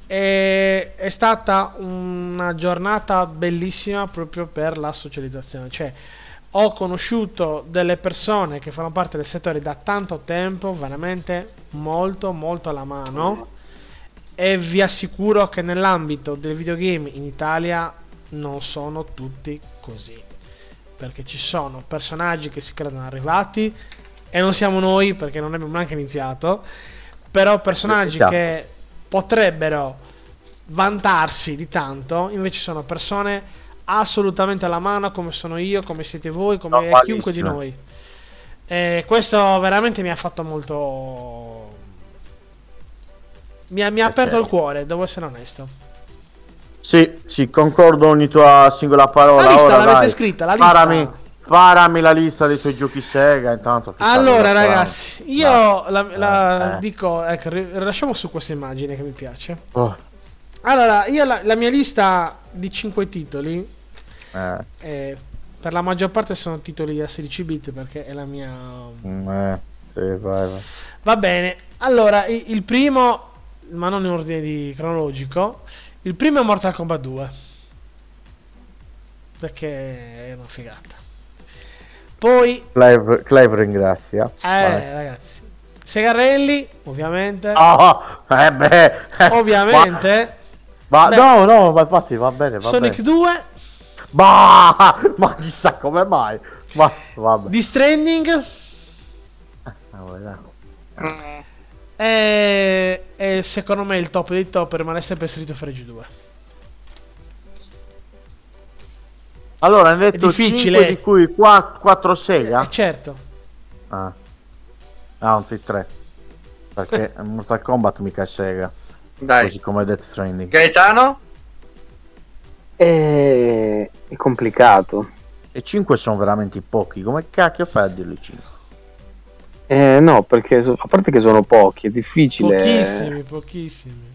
E- è stata una giornata bellissima proprio per la socializzazione. Cioè, ho conosciuto delle persone che fanno parte del settore da tanto tempo, veramente molto, molto alla mano. E vi assicuro che nell'ambito del videogame in Italia non sono tutti così. Perché ci sono personaggi che si credono arrivati, e non siamo noi perché non abbiamo neanche iniziato, però personaggi Esatto. che potrebbero vantarsi di tanto, invece sono persone assolutamente alla mano come sono io, come siete voi, come Normalissime. chiunque di noi. E questo veramente mi ha fatto molto... Mi ha, mi ha aperto Piacere. il cuore, devo essere onesto. Sì, sì, concordo ogni tua singola parola. La lista Ora, l'avete dai, scritta, la lista. Parami, parami la lista dei tuoi giochi Sega. Intanto Allora, ragazzi, io la, la Eh, eh. dico, ecco, lasciamo su questa immagine che mi piace. Oh, Allora, io la, la mia lista di 5 titoli, eh, eh, per la maggior parte sono titoli a 16 bit perché è la mia... mm, eh, sì, vai, vai. Va bene, allora, il primo, ma non in ordine di cronologico, il primo è Mortal Kombat 2. Perché è una figata. Poi, Clive, Clive ringrazia. eh, Vai. ragazzi, Segarelli, ovviamente. Oh, eh beh, eh, Ovviamente. Ma, Beh. no, no, ma infatti va bene, va Sonic bene. 2, Ma, ma chissà come mai. Ma, vabbè. di Stranding Ah, vabbè. E, e secondo me il top dei top rimane sempre Street of Rage 2. Allora, hai detto difficile. 5 di cui 4 Sega? Eh, certo. Ah. Ah, anzi 3. Perché Mortal Kombat mica è Sega. Dai. Così come Death Stranding. Gaetano? È, è complicato. E 5 sono veramente pochi. Come cacchio fai a dirli 5? Eh, no, perché so- a parte che sono pochi, è difficile. Pochissimi, pochissimi.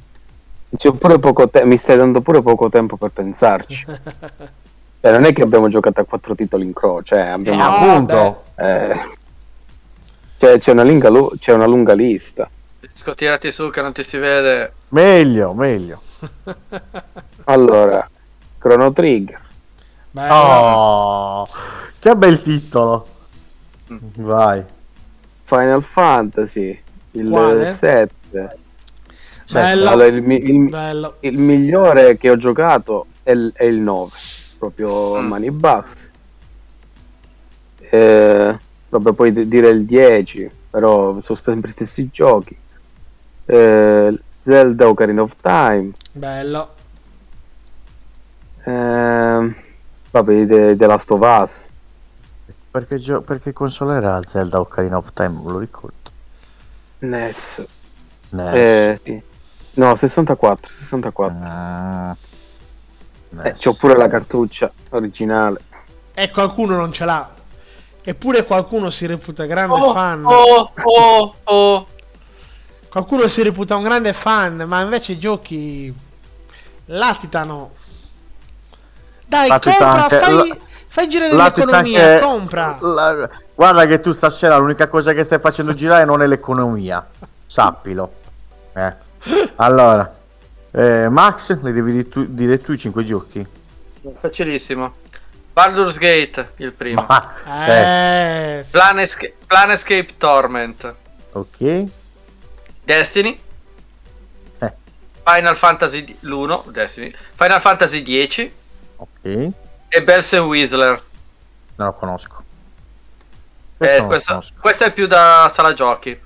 C'è pure poco te- mi stai dando pure poco tempo per pensarci. Cioè, non è che abbiamo giocato a quattro titoli in croce, cioè, Eh, abbiamo... No, appunto. eh, cioè, c'è, una lunga lu- c'è una lunga lista. Disco, tirati su che non ti si vede. Meglio, meglio. Allora, Chrono Trigger, Bello. Oh, che bel titolo. Vai. Final Fantasy, il Quale? 7. Bello. Allora, il, il- Bello. il migliore che ho giocato è il, è il 9, proprio Mm. mani basse. Eh, vabbè, puoi dire il 10, però sono sempre gli stessi giochi. Eh, Zelda Ocarina of Time. Bello. Eh, vabbè, The, The Last of Us. Perché, gio- perché console era Zelda Ocarina of Time? Me lo ricordo. NES. NES. Eh, sì. No, 64, 64. Ah, Eh, c'ho pure la cartuccia originale. E qualcuno non ce l'ha. Eppure qualcuno si reputa grande Oh, fan. oh, oh, oh. Qualcuno si reputa un grande fan, ma invece i giochi latitano. Dai, Latita compra, anche- fai, la- fai girare Latita l'economia, anche- compra. la- guarda che tu stasera l'unica cosa che stai facendo girare non è l'economia. Sappilo. Eh. Allora, eh, Max, li devi di tu- dire tu i 5 giochi? Facilissimo. Baldur's Gate, il primo. Ma- eh, Eh. Planesca- Planescape Torment. ok. Destiny. Eh. Final Fantasy l'1. Destiny. Final Fantasy 10. Ok. E and Whistler. Eh, non lo conosco. Questo, eh, questo, conosco. questo, è più da sala giochi.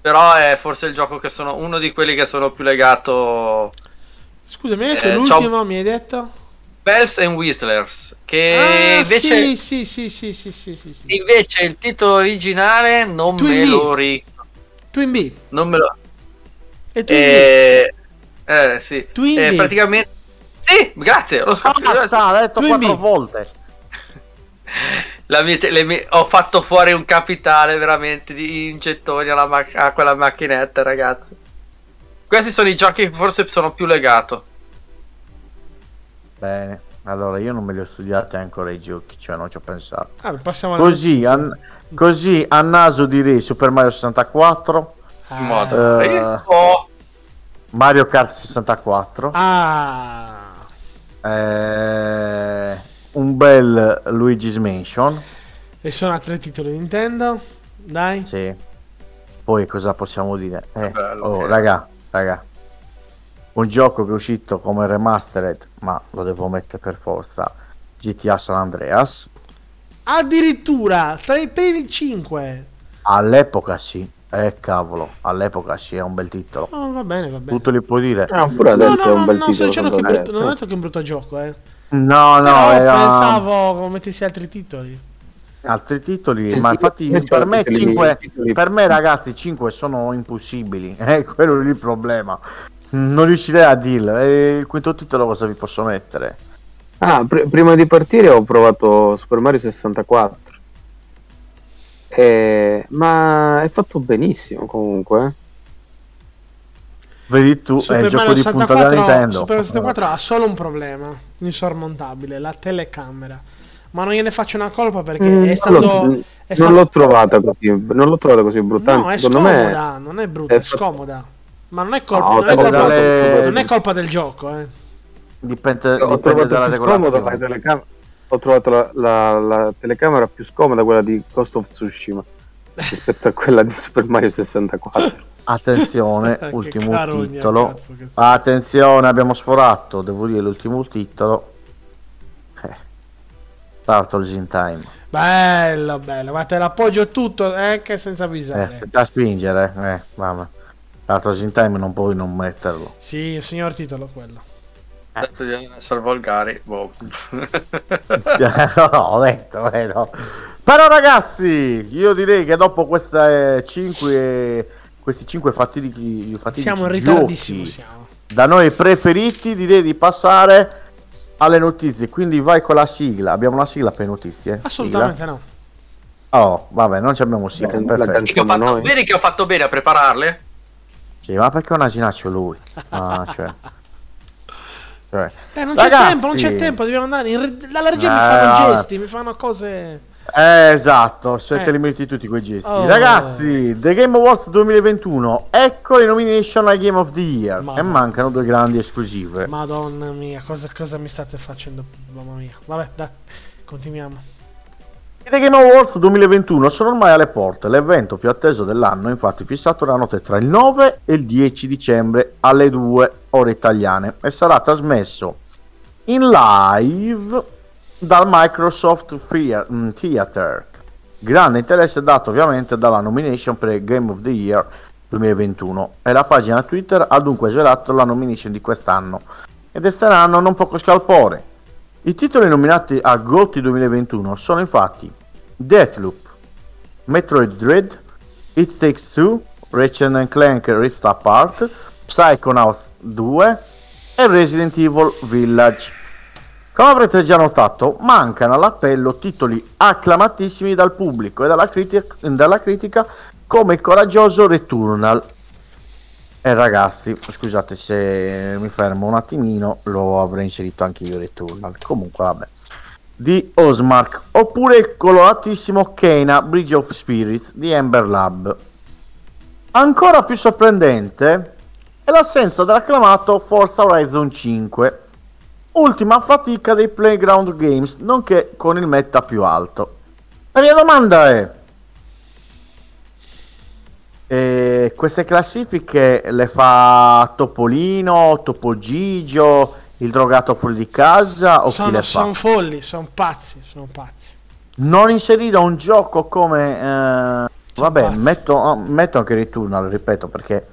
Però è forse il gioco che sono uno di quelli che sono più legato. Scusa, mi hai detto eh, l'ultimo, mi hai detto? Bells and Whistlers. Che ah, invece. Sì, sì, sì, sì, sì, sì, sì. Invece il titolo originale non Twin me B. lo ricordo. Twin B. Non me lo. E Twin eh, B. Eh, sì. Twin eh, B. Praticamente sì, grazie. Lo so. Basta, l'ha detto Twin quattro volte. La mia te- le mie- ho fatto fuori un capitale veramente di in gettoni alla mac- a quella macchinetta, ragazzi. Questi sono i giochi che forse sono più legato. Bene. Allora, io non me li ho studiati ancora i giochi, cioè non ci ho pensato. Ah, passiamo alla Così, notizia. a, così a naso direi Super Mario 64, Ah. Oh, Mario Kart 64, Ah. Eh, un bel Luigi's Mansion, E sono a tre titoli Nintendo. Dai. sì. Poi cosa possiamo dire? Eh, Bello, oh, eh. raga, raga. Un gioco che è uscito come remastered, ma lo devo mettere per forza. GTA San Andreas. Addirittura tra i primi 5. All'epoca sì. Eh cavolo, all'epoca sì, è un bel titolo. Oh, va bene, va bene. Tutto li puoi dire. Ah, pure No, adesso no, è un no, bel sto titolo. dicendo che è secondo brutto, me. non ho detto che è un brutto gioco, eh. No, no, Però era pensavo come mettessi altri titoli. altri titoli, Sì, ma infatti per me titoli- 5 titoli- per me ragazzi 5 sono impossibili, è quello lì il problema. Non riuscirei a dirlo. E il quinto titolo cosa vi posso mettere? Ah, pr- prima di partire ho provato Super Mario 64. Eh, ma è fatto benissimo comunque. eh. Vedi tu, è Super il gioco Mario di punta della 64, Nintendo. Super Mario 64 ha solo un problema insormontabile, la telecamera. Ma non gliene faccio una colpa perché Mm, è non stato... l'ho- è non stato- l'ho trovata così, non l'ho trovata così brutta. No, è scomoda, me non è brutta, è, è scomoda. Ma non è colpa, No, non è colpa, dalle- non è colpa del gioco, eh. Dipende, ho dipende dalla la regolazione. telecamera. Ho trovato la, la- la telecamera più scomoda quella di Ghost of Tsushima rispetto a quella di Super Mario 64. Attenzione, ultimo carogna, titolo. Attenzione, abbiamo sforato, devo dire l'ultimo titolo. Eh. Turtles in Time. Bello, bello, ma te l'appoggio tutto, eh, anche senza Eh, avvisare. da spingere, eh, vabbè. Turtles in Time non puoi non metterlo. Sì, il signor titolo quello. Detto di non essere volgari. Boh. no, ho detto, eh, no. Però ragazzi, io direi che dopo queste 5 questi 5 fatidici, fatidici Siamo in ritardissimo, siamo. da noi preferiti, direi di passare alle notizie. Quindi vai con la sigla. Abbiamo una sigla per notizie? Assolutamente no. Sigla? Oh, vabbè, non ci abbiamo sigla. La- la Perfetto. Vedi che ho Insomma, fatto, noi- vedi che ho fatto bene a prepararle? Sì, ma perché è un asinaccio lui? Ah, cioè. Cioè, Eh, non c'è Ragazzi. tempo, non c'è tempo, dobbiamo andare. In Dalla regia mi Eh, fanno vabbè. gesti, mi fanno cose. Eh, esatto, se Eh. tutti quei gesti. Oh. Ragazzi, The Game Awards 2021, ecco le nomination al Game of the Year. Madonna. E mancano due grandi esclusive. Madonna mia, cosa, cosa mi state facendo? Mamma mia. Vabbè, dai, continuiamo. I The Game Awards 2021 sono ormai alle porte. L'evento più atteso dell'anno, infatti, fissato la notte tra il 9 e il 10 dicembre alle 2 ore italiane e sarà trasmesso in live dal Microsoft mm, Theater. Grande interesse dato ovviamente dalla nomination per Game of the Year 2021 e la pagina Twitter ha dunque svelato la nomination di quest'anno ed esteranno non poco scalpore. I titoli nominati a GOTY 2021 sono infatti Deathloop, Metroid Dread, It Takes Two, Ratchet Clank Rift Apart, Psychonauts 2 e Resident Evil Village. Come avrete già notato, mancano all'appello titoli acclamatissimi dal pubblico e dalla, critic- dalla critica come il coraggioso Returnal. E ragazzi, scusate se mi fermo un attimino, lo avrei inserito anche io Returnal. Comunque, vabbè. Di Osmark, oppure il coloratissimo Kena Bridge of Spirits di Ember Lab. Ancora più sorprendente è l'assenza dell'acclamato Forza Horizon 5, ultima fatica dei Playground Games, nonché con il meta più alto. La mia domanda è: eh, queste classifiche le fa Topolino, Topo Gigio, il drogato fuori di casa o chi Sono, le fa? sono folli, sono pazzi, sono pazzi. Non inserire un gioco come... eh, vabbè, metto, oh, metto anche Returnal, ripeto, perché...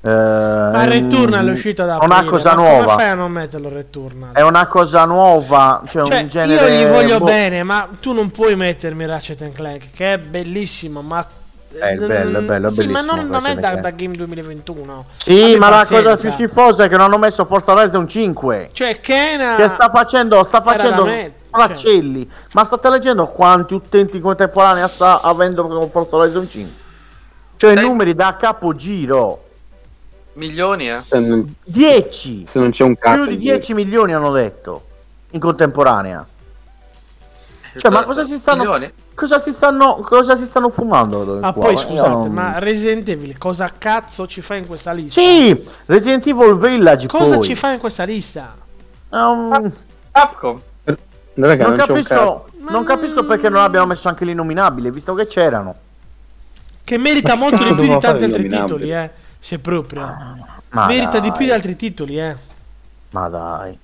eh, Ma Returnal è uscito da è una aprile, cosa ma Come nuova. fai a non metterlo Returnal? È una cosa nuova, cioè, Cioè, un genere... io gli voglio boh, bene, ma tu non puoi mettermi Ratchet Clank, che è bellissimo, ma... È bello, è bello, è sì, ma non, non è da, da Game 2021. Sì, ma la cosa più schifosa è che non hanno messo Forza Horizon 5. Cioè, Kena... Che sta facendo, sta facendo fraccelli. Ma state leggendo quanti utenti contemporanei sta avendo con Forza Horizon 5? Cioè Sì. numeri da capogiro. Milioni, eh? Se non, 10. se non c'è un cazzo Più di 10 milioni hanno detto in contemporanea. Cioè, ma cosa si stanno-? Cosa si stanno, cosa si stanno fumando? Ma qua? poi Io scusate, non- ma Resident Evil cosa cazzo ci fa in questa lista? Sì, Resident Evil Village Cosa poi. ci fa in questa lista? Um, Capcom. Raga, non, non, capisco, Ma non capisco perché non abbiano messo anche l'innominabile, visto che c'erano. Che merita Ma molto di più di tanti altri titoli, eh. Se proprio. Ma merita di dai, più di altri titoli, eh. Ma dai.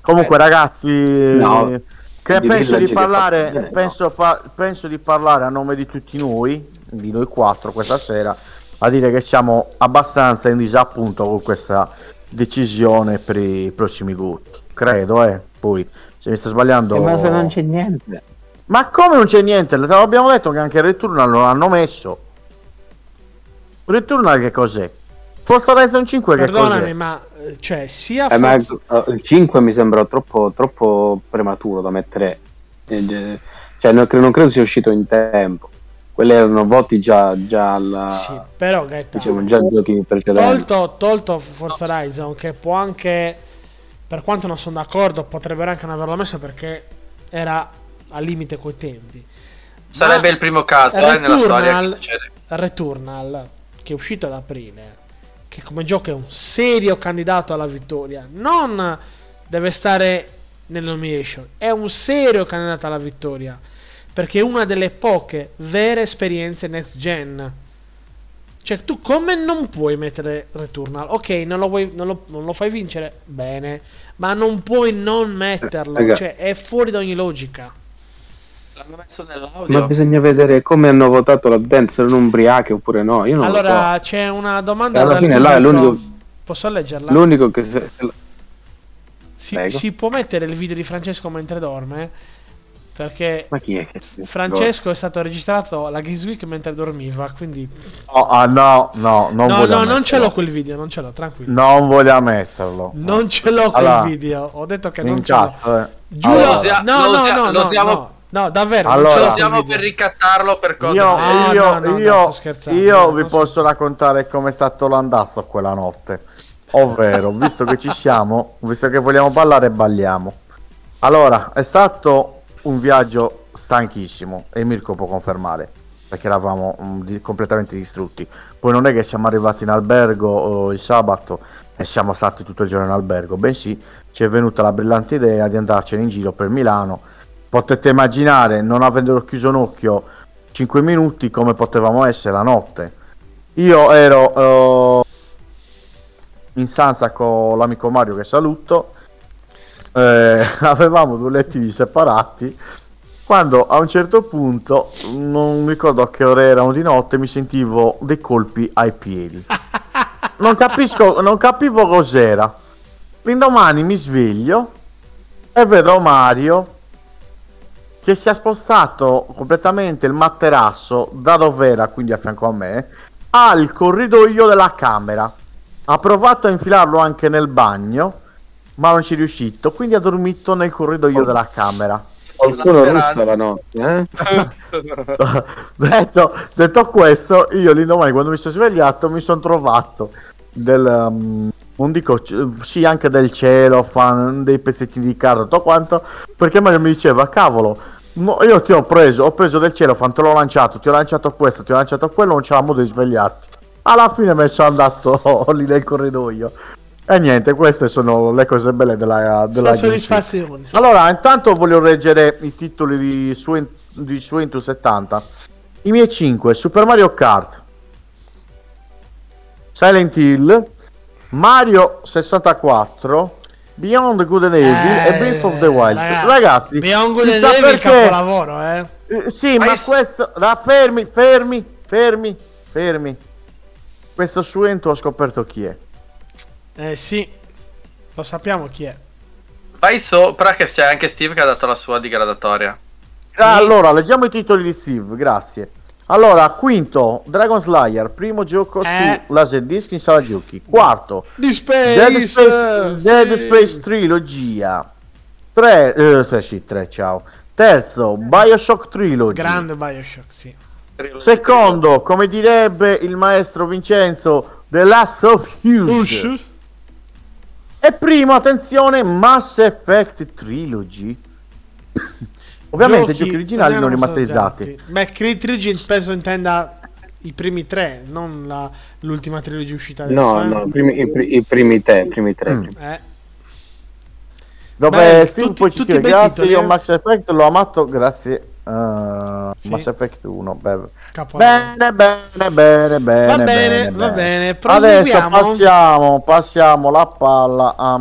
Comunque, Eh. ragazzi, No. Che Di penso di fa parlare, bene, no? penso, pa- penso di parlare a nome di tutti noi, di noi quattro questa sera, a dire che siamo abbastanza in disappunto con questa decisione per i prossimi gusti. Credo, eh. Poi se mi sto sbagliando. Eh, ma se non c'è niente. Ma come non c'è niente? Te l'abbiamo detto che anche il Returnal lo hanno messo. Returnal che cos'è? Forza Horizon 5 che Perdonami, cos'è? ma eh, cioè, sia Eh, ma Forza- eh, il 5 mi sembra troppo, troppo prematuro da mettere. eh, eh, Cioè, non, cre- non credo sia uscito in tempo. Quelli erano voti già, già alla. Sì, però Gaetano, Diciamo già giochi precedenti. tolto, tolto Forza Horizon che può anche per quanto non sono d'accordo potrebbero anche non averlo messo perché era al limite coi tempi Sarebbe il primo caso eh, nella storia che Returnal, succede. Returnal che è uscito ad aprile che come gioco è un serio candidato alla vittoria non deve stare nel nomination è un serio candidato alla vittoria perché è una delle poche vere esperienze next gen cioè, tu come non puoi mettere Returnal? Ok, non lo, vuoi- non lo- non lo fai vincere? Bene. Ma non puoi non metterlo. Cioè, è fuori da ogni logica. L'hanno messo nell'audio. Ma bisogna vedere come hanno votato là dentro, erano ubriachi oppure no. Io non lo Allora, c'è una domanda E alla fine là è l'unico- Posso leggerla? so. L'unico che. se- si, si può mettere il video di Francesco mentre dorme? Perché Ma chi è che. Francesco è stato registrato alla Games Week mentre dormiva. Quindi, Oh, ah, no, no, non no, no, non ce l'ho quel video. Non ce l'ho, tranquillo. Non voglio metterlo. Non ce l'ho quel Allora, video. Ho detto che non ce l'ho. incazzo, eh. Giuro, Allora, no, lo no, usia- no, lo no, usiamo- no, no, davvero. Allora- non Ce lo quel per ricattarlo per cose. Io, No, io, no, no, io, no, io vi posso raccontare come è stato l'andazzo quella notte. Ovvero, visto che ci siamo, visto che vogliamo ballare, balliamo. Allora, è stato un viaggio stanchissimo e Mirko può confermare perché eravamo mm, di- completamente distrutti. Poi non è che siamo arrivati in albergo oh, il sabato e siamo stati tutto il giorno in albergo, bensì ci è venuta la brillante idea di andarcene in giro per Milano. Potete immaginare, non avendo chiuso un occhio 5 minuti, come potevamo essere la notte. Io ero eh, in stanza con l'amico Mario che saluto. Eh, avevamo due letti separati. Quando a un certo punto, non ricordo che ore erano di notte, mi sentivo dei colpi ai piedi. Non capisco, non capivo cos'era. L'indomani mi sveglio e vedo Mario che si è spostato completamente il materasso da dove era, quindi a fianco a me, al corridoio della camera. Ha provato a infilarlo anche nel bagno, ma non ci è riuscito, quindi ha dormito nel corridoio della camera. Qualcuno russa la notte, eh? detto, detto questo, io l'indomani quando mi sono svegliato mi sono trovato del... um, non dico, sì, anche del cielo, fan, dei pezzettini di carta, tutto quanto, perché Mario mi diceva, cavolo, no, io ti ho preso, ho preso del cielo, fan, te l'ho lanciato, ti ho lanciato questo, ti ho lanciato quello, non c'era modo di svegliarti. Alla fine me sono andato lì nel corridoio. E niente, queste sono le cose belle della, della soddisfazione. Allora, intanto voglio leggere i titoli di, Suen, di Suento 70. I miei 5, Super Mario Kart, Silent Hill, Mario 64, Beyond Good and Evil e Breath of the Wild. Ragazzi, Beyond Good and Evil è il perché- capolavoro, eh. eh, sì, ma Hai s- questo... da- fermi, fermi, fermi, fermi. Questo Suento ho scoperto chi è. Eh sì, lo sappiamo chi è. Vai sopra che c'è anche Steve che ha dato la sua digradatoria. Ah, Allora, leggiamo i titoli di Steve, grazie. Allora, quinto, Dragon Slayer, primo gioco Eh. su Laserdisc in sala giochi. Quarto, Di Space! Dead Space, sì. Dead Space Trilogia. Tre, eh, tre, sì, tre, ciao. Terzo, Bioshock Trilogy. Grande Bioshock, sì. Secondo, come direbbe il maestro Vincenzo, The Last of Us. E primo, attenzione, Mass Effect Trilogy. Ovviamente giochi, originali non rimasterizzati. Beh, Creed Trilogy penso intenda i primi tre, non la- l'ultima trilogia uscita adesso. No, eh. no, i primi, i i primi tre, i primi tre. Mm. Eh, Dove Beh, Steve tutti- poi ci scrive grazie titoli, io eh." Max Effect l'ho amato grazie Uh, Sì. Mass Effect 1. beh. Bene, bene, bene, bene. Va bene, va bene. Adesso passiamo, passiamo la palla a...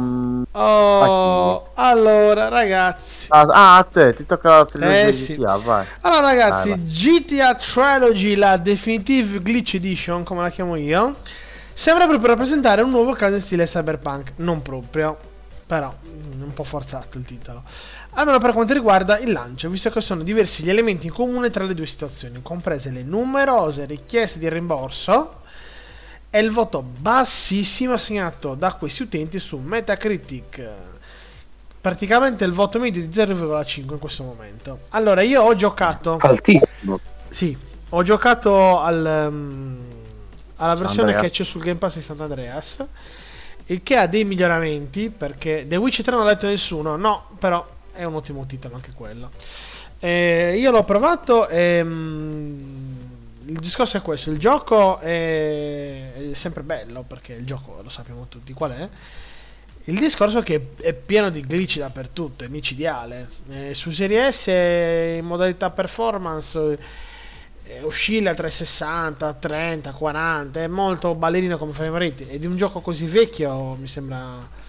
Oh, allora ragazzi. Ah, a te, ti tocca la trilogia Eh, sì. GTA, vai. Allora ragazzi, Vai, GTA Trilogy, la Definitive Glitch Edition, come la chiamo io, sembra proprio rappresentare un nuovo caso in stile cyberpunk. Non proprio, però mm, un po' forzato il titolo. Almeno per quanto riguarda il lancio, visto che sono diversi gli elementi in comune tra le due situazioni, comprese le numerose richieste di rimborso e il voto bassissimo assegnato da questi utenti su Metacritic. Praticamente il voto medio di 0,5 in questo momento. Allora, io ho giocato. Altissimo. Sì, ho giocato al, um, alla versione che c'è sul Game Pass di Sant'Andreas. Il che ha dei miglioramenti. Perché The Witcher 3 non l'ha letto nessuno. No, però è un ottimo titolo anche quello. Eh, io l'ho provato e. mm, il discorso è questo: il gioco è, è sempre bello perché il gioco lo sappiamo tutti qual è. Il discorso è che è pieno di glitch dappertutto, è micidiale. Eh, su Serie S in modalità performance eh, oscilla tra i 60, 30, 40, è molto ballerino come frame rate e di un gioco così vecchio mi sembra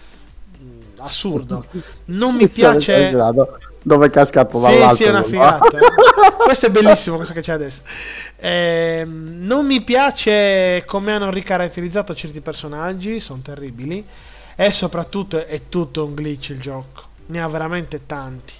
assurdo. Non mi piace Dove è cascato sì, sì, è una figata. questo è bellissimo, questo che c'è adesso. Ehm, non mi piace come hanno ricaratterizzato certi personaggi, sono terribili. E soprattutto è tutto un glitch il gioco. Ne ha veramente tanti.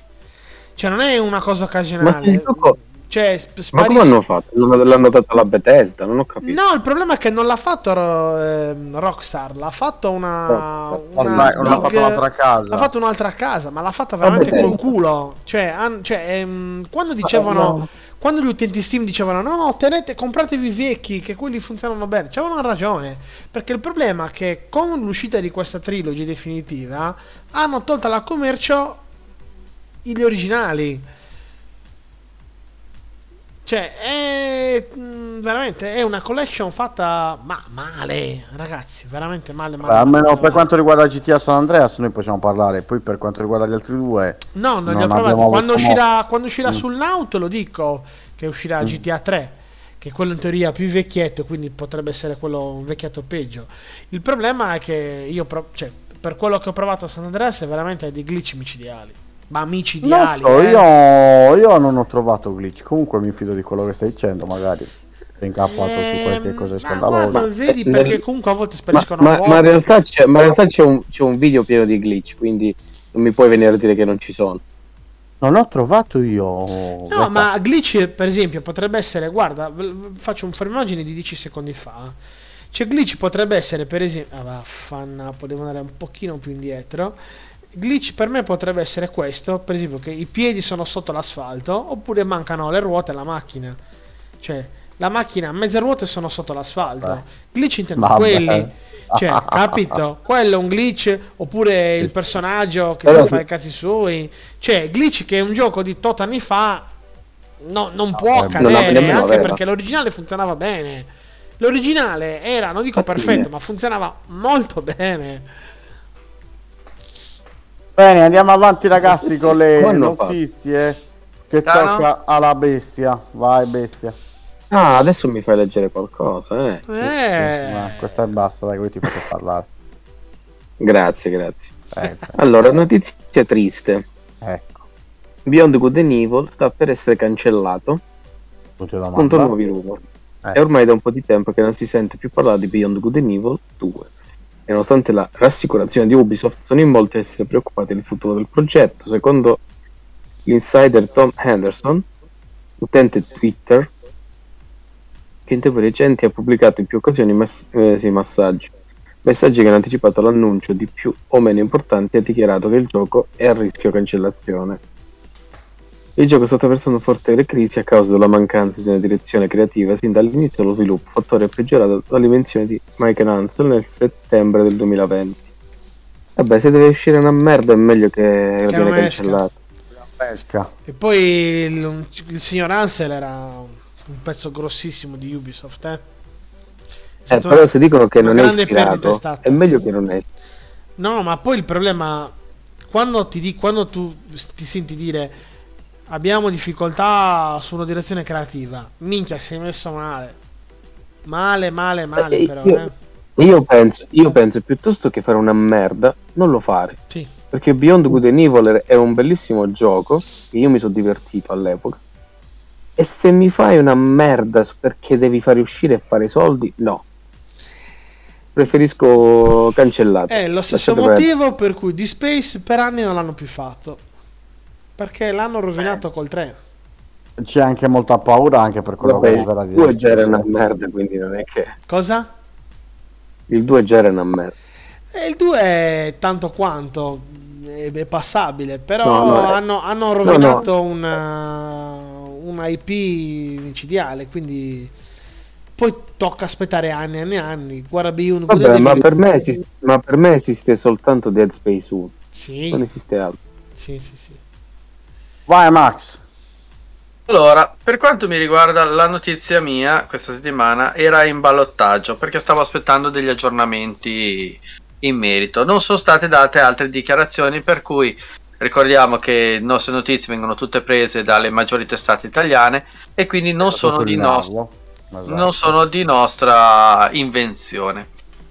Cioè, non è una cosa Ma occasionale. il gioco- Cioè, sp- Ma sparisce- come hanno fatto? L'hanno, l'hanno data la Bethesda? Non ho capito. No, il problema è che non l'ha fatto ehm, Rockstar, l'ha fatto una. Rockstar. una Ormai non l'ha fatto un'altra casa. L'ha fatto un'altra casa, ma l'ha fatta veramente col culo. Cioè, han- cioè, ehm, quando dicevano. Quando gli utenti Steam dicevano no, tenete, compratevi i vecchi, che quelli funzionano bene, c'avevano ragione. Perché il problema è che con l'uscita di questa trilogy definitiva hanno tolto dal commercio gli originali. Cioè, è mh, veramente è una collection fatta ma male, ragazzi, veramente male. male, Beh, almeno male, per male. quanto riguarda GTA San Andreas noi possiamo parlare, poi per quanto riguarda gli altri due... No, non, li Non ho provati. abbiamo Quando uscirà, quando uscirà Mm. sul Now te lo dico che uscirà GTA 3, che è quello in teoria più vecchietto, quindi potrebbe essere quello un vecchietto peggio. Il problema è che io, pro- cioè, per quello che ho provato a San Andreas, è veramente dei glitch micidiali. Ma Non micidiali. so, eh. io, io non ho trovato glitch, comunque mi fido di quello che stai dicendo, magari incappato su qualche cosa ma scandalosa. guarda, vedi Ma- perché comunque a volte Ma, spariscono ma- a ma in realtà, c'è, ma in realtà c'è, un, c'è un video pieno di glitch, quindi non mi puoi venire a dire che non ci sono. Non ho trovato io... No, ma glitch, per esempio, potrebbe essere, guarda, faccio un immagine di 10 secondi fa. Cioè, glitch potrebbe essere, per esempio, ah, vaffannapo, devo andare un pochino più indietro. Glitch per me potrebbe essere questo, per esempio, che i piedi sono sotto l'asfalto, oppure mancano le ruote alla macchina. Cioè, la macchina, mezze ruote sono sotto l'asfalto. Vabbè. Glitch intendo Vabbè. quelli. Cioè, capito? Quello è un glitch, oppure il personaggio che Però si fa i cazzi suoi. Cioè, glitch che è un gioco di tot anni fa, no- non può eh, non accadere, nemmeno anche perché l'originale funzionava bene. L'originale era, non dico perfetto, eh. ma funzionava molto bene. Bene, andiamo avanti ragazzi con le fatto? notizie. Che Tano? tocca alla bestia. Vai bestia. Ah, adesso mi fai leggere qualcosa, eh. Eh, Ma questa è basta, dai, così ti faccio parlare. Grazie, grazie. Eh, Allora, notizia triste. ecco, Beyond Good and Evil sta per essere cancellato, domanda. nuovi rumor. Eh. È ormai da un po' di tempo che non si sente più parlare di Beyond Good and Evil 2. E nonostante la rassicurazione di Ubisoft, sono in molti a essere preoccupati del futuro del progetto. Secondo l'insider Tom Henderson, utente Twitter, che in tempi recenti ha pubblicato in più occasioni mess- eh, sì, massaggi. Messaggi che hanno anticipato l'annuncio di più o meno importanti ha dichiarato che il gioco è a rischio cancellazione. Il gioco sta attraversando forte crisi a causa della mancanza di una direzione creativa sin dall'inizio dello sviluppo, fattore peggiorato dalle invenzioni di Mike Ansel nel settembre del 2020. Vabbè, se deve uscire una merda è meglio che, non viene esca. cancellato. pesca. E poi il, il signor Ansel era un pezzo grossissimo di Ubisoft, eh. È Eh, però se dicono che non è è ispirato, stata. è meglio che non è. No, ma poi il problema quando ti di, quando tu ti senti dire abbiamo difficoltà su una direzione creativa. Minchia, sei messo male. Male, male, male, Eh, però. io- Eh. Io penso, io penso piuttosto che fare una merda, non lo fare. Sì. Perché Beyond Good and Evil è un bellissimo gioco. che Io mi sono divertito all'epoca. E se mi fai una merda perché devi fare uscire e fare soldi, no. Preferisco cancellare. È lo stesso Lasciate motivo per cui di Space per anni non l'hanno più fatto. Perché l'hanno rovinato col 3. C'è anche molta paura anche per quello Vabbè, che verrà il di 2 già era una merda, quindi non è che. Cosa? Il 2 già era una merda. E il 2 è tanto quanto è, passabile, però No, no, è- hanno, hanno rovinato una, un IP micidiale, quindi poi tocca aspettare anni e anni e anni. Guarda Beyond Good Vabbè, and ma per, me esiste, ma per me esiste soltanto Dead Space 1. Non Sì, esiste altro. sì, sì, sì. Vai Max. Allora, per quanto mi riguarda, la notizia mia questa settimana era in ballottaggio perché stavo aspettando degli aggiornamenti in merito. Non sono state date altre dichiarazioni, per cui ricordiamo che le nostre notizie vengono tutte prese dalle maggiori testate italiane e quindi non sono di nostra Esatto. non sono di nostra invenzione.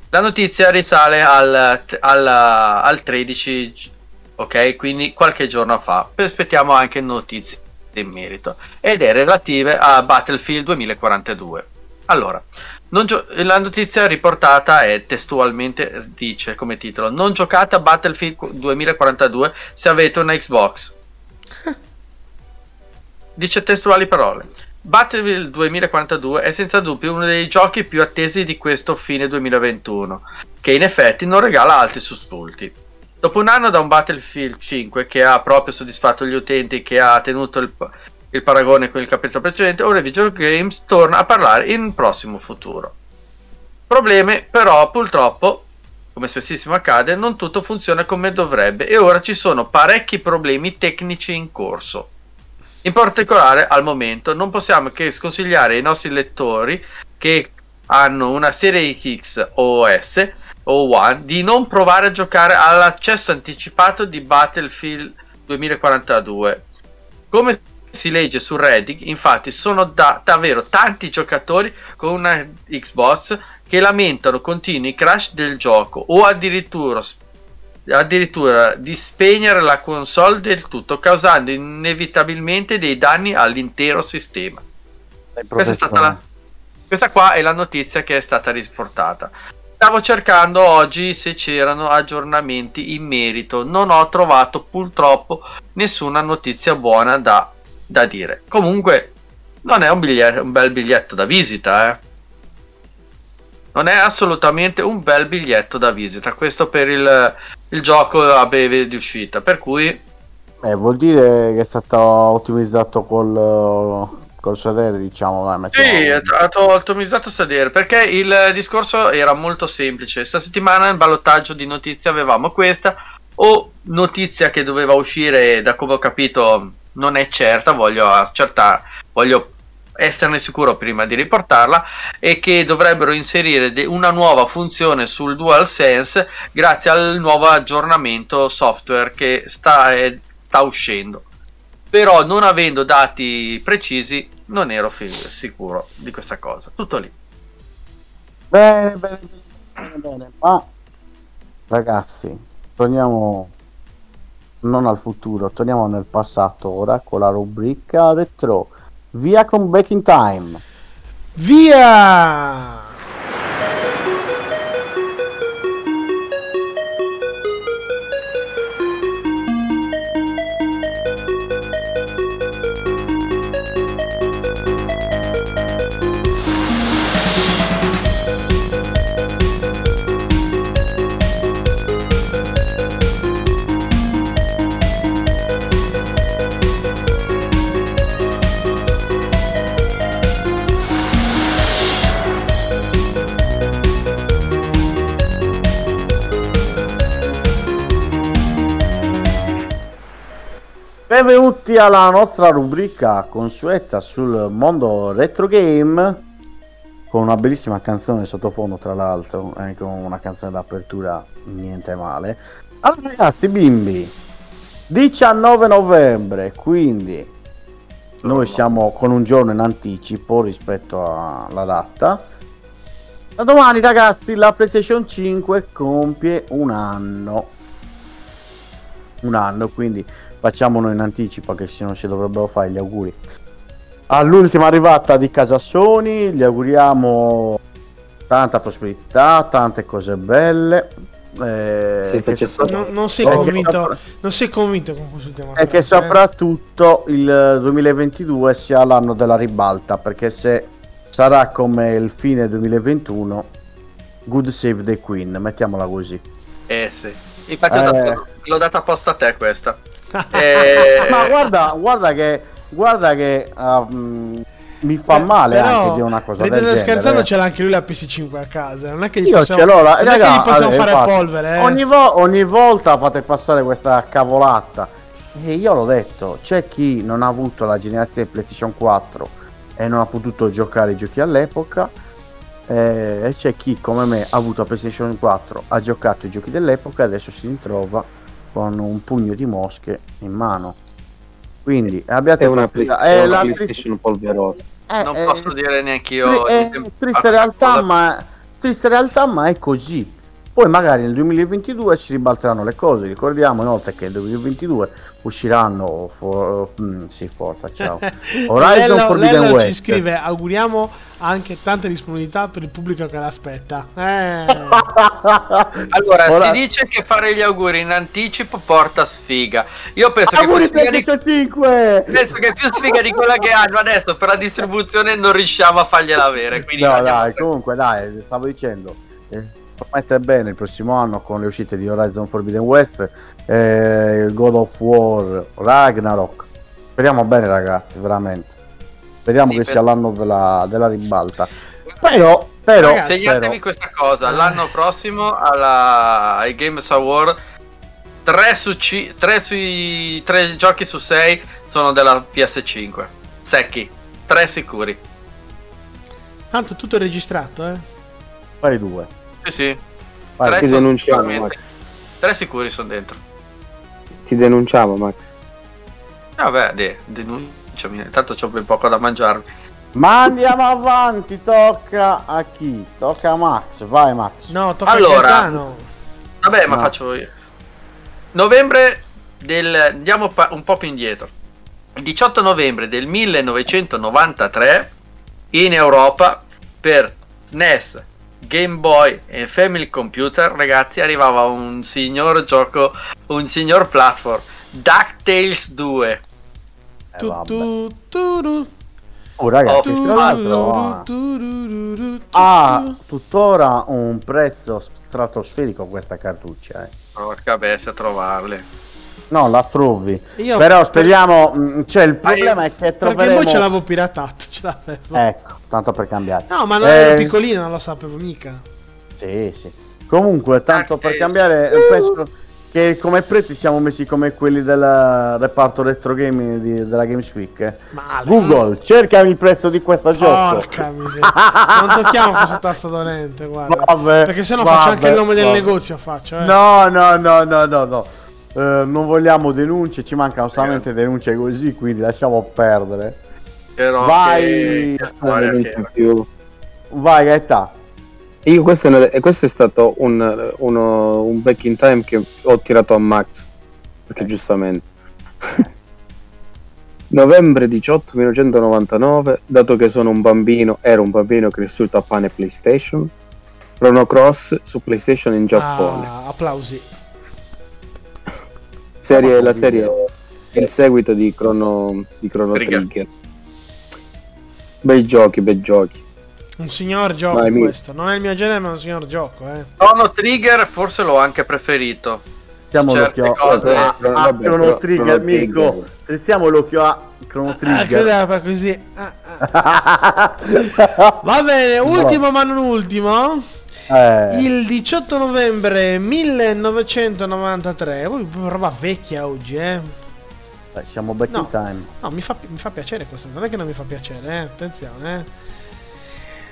La notizia risale al, al, al 13, ok? Quindi qualche giorno fa. Aspettiamo anche notizie in merito. Ed è relative a Battlefield 2042. Allora, gio- la notizia riportata è testualmente, dice come titolo, non giocate a Battlefield 2042 se avete una Xbox. Dice testuali parole. Battlefield 2042 è senza dubbio uno dei giochi più attesi di questo fine 2021, che in effetti non regala altri sussulti. Dopo un anno da un Battlefield 5 che ha proprio soddisfatto gli utenti che ha tenuto il, il paragone con il capitolo precedente, ora Video Games torna a parlare in un prossimo futuro. Problemi però purtroppo, come spessissimo accade, non tutto funziona come dovrebbe e ora ci sono parecchi problemi tecnici in corso. In particolare, al momento, non possiamo che sconsigliare ai nostri lettori che hanno una serie X o S o One di non provare a giocare all'accesso anticipato di Battlefield 2042. Come si legge su Reddit, infatti, sono da- davvero tanti giocatori con una Xbox che lamentano continui crash del gioco o addirittura addirittura di spegnere la console del tutto, causando inevitabilmente dei danni all'intero sistema. Questa, è stata la, questa qua è la notizia che è stata riportata. Stavo cercando oggi se c'erano aggiornamenti in merito, non ho trovato purtroppo nessuna notizia buona da, da dire. Comunque, non è un, biglietto, un bel biglietto da visita, eh. Non è assolutamente un bel biglietto da visita. Questo per il, il gioco a breve di uscita. Per cui Eh, vuol dire che è stato ottimizzato col, col sedere, diciamo. Dai, mettiamo- Sì, ha ottimizzato sedere perché il discorso era molto semplice. Sta settimana nel ballottaggio di notizie avevamo questa o notizia che doveva uscire, da come ho capito, non è certa, voglio accertare, voglio esserne sicuro prima di riportarla e che dovrebbero inserire de- una nuova funzione sul DualSense grazie al nuovo aggiornamento software che sta, eh, sta uscendo però non avendo dati precisi non ero fi- sicuro di questa cosa tutto lì Bene, bene, bene, bene. Ma ragazzi, torniamo non al futuro, torniamo nel passato ora con la rubrica retro. Via con Back in Time. Via! Benvenuti alla nostra rubrica consueta sul mondo retro game con una bellissima canzone sottofondo tra l'altro, con una canzone d'apertura niente male. Allora ragazzi, bimbi, 19 novembre, quindi Noi siamo con un giorno in anticipo rispetto alla data. Da domani, ragazzi, la PlayStation 5 compie un anno. Un anno, quindi facciamolo in anticipo, che se non ci dovrebbero fare gli auguri. All'ultima arrivata di casa Sony, gli auguriamo tanta prosperità, tante cose belle. eh, Sì, sopra- Non, non sei Eh, convinto, sopra- non sei convinto con quest'ultima e che eh? soprattutto il 2022 sia l'anno della ribalta perché se sarà come il fine 2021 good save the queen mettiamola così Eh sì. Infatti Eh. l'ho data apposta a te questa. Eh, ma guarda guarda che guarda che mm, mi fa male Però, anche dire una cosa del genere scherzando, ce l'ha anche lui la PS5 a casa. Non è che gli io possiamo, ce l'ho la, non è che raga, gli possiamo allora, fare infatti, polvere. eh. ogni, vo- ogni volta fate passare questa cavolata e io l'ho detto c'è chi non ha avuto la generazione PlayStation 4 e non ha potuto giocare i giochi all'epoca eh, e c'è chi come me ha avuto la PlayStation 4 ha giocato i giochi dell'epoca e adesso si ritrova con un pugno di mosche in mano quindi abbiate È una, Eh, è una la PlayStation polverosa. eh, non eh, posso dire neanche io. Tri- è il tempo- triste Ah, realtà, ma triste realtà, ma è così. Poi magari nel 2022 si ribalteranno le cose. Ricordiamo inoltre che nel 2022 usciranno for- mm, sì, forza, ciao. Horizon Lello- Forbidden Lello ci West. scrive auguriamo anche tanta disponibilità per il pubblico che l'aspetta. Eh. Allora, Ora- si dice che fare gli auguri in anticipo porta sfiga. Io penso che, più Auguri sfiga di, PlayStation 5! penso che più sfiga di quella che hanno adesso per la distribuzione non riusciamo a fargliela avere. Quindi No, dai, per- comunque, dai, stavo dicendo. Eh, promette bene il prossimo anno con le uscite di Horizon Forbidden West, eh, God of War, Ragnarok. Speriamo bene, ragazzi, veramente. Speriamo Sì, che per- sia l'anno della, della ribalta. Però, però, Ragazzi, Segnatevi però- questa cosa, l'anno prossimo alla, ai Games Award 3 su ci- tre sui 3 giochi su 6 sono della PS5. Secchi, 3 sicuri. Tanto tutto è registrato, eh. fai due. Sì, sì. Vai, Tre ti denunciamo. Max. 3 sicuri sono dentro. Ti denunciamo, Max. Vabbè, de- denunciami, intanto c'ho ben poco da mangiarmi. Ma andiamo avanti, tocca a chi? Tocca a Max, vai Max. No, tocca Allora. a Gaetano. Vabbè, ma No. faccio io. Novembre del... andiamo pa- un po' più indietro. Il 18 novembre del 1993 in Europa per NES, Game Boy e Family Computer, ragazzi, arrivava un signor gioco, un signor platform, DuckTales 2. Eh, Tu, vabbè. tu, tu, Oh, ragazzi, Oh, tra l'altro ha, ha tuttora un prezzo stratosferico questa cartuccia. eh. Porca bestia a trovarle. No, la trovi. Io Però speriamo. mm, Cioè, il problema è che Perché troveremo. poi ce l'avevo piratato, ce l'avevo. Ecco, tanto per cambiare. No, ma non Eh, ero piccolino, non lo sapevo mica. Sì, sì. Comunque, tanto per cambiare, eh, penso che come prezzi siamo messi come quelli del reparto retro gaming di- della Games Week. eh. Male. Google, cercami il prezzo di questo gioco. Porca miseria. Non tocchiamo questo tasto dolente, guarda. Vabbè, Perché sennò vabbè, faccio anche il nome del vabbè. negozio, faccio, eh. No, no, no, no, no, no. Eh, non vogliamo denunce, ci mancano solamente denunce così, quindi lasciamo perdere. Però Vai. che- che. Vai, Gaeta. Io questo è, una- questo è stato un, uno- un back in time che ho tirato a Max. Perché giustamente. Novembre 18 1999, dato che sono un bambino, ero un bambino cresciuto a pane PlayStation. Chrono Cross su PlayStation in Giappone. Ah, applausi. Serie, la serie è il seguito di Chrono, di Chrono Trigger. Trigger. Bei giochi, bei giochi. Un signor gioco Vai, mi- questo. Non è il mio genere, ma è un signor gioco, eh. Chrono Trigger forse l'ho anche preferito. Stiamo Certe l'occhio cose- a, a vabbè, Chrono però- Trigger, Chrono Mirko. Trigger. Se stiamo l'occhio a Chrono Ah, Trigger. cos'è fa così? Ah, ah. Va bene, ultimo ma non ultimo. Eh, Il 18 novembre 1993. Voi roba vecchia oggi, eh. eh, siamo back No. in time. No, mi fa, mi fa piacere questo. Non è che non mi fa piacere, eh. Attenzione, eh.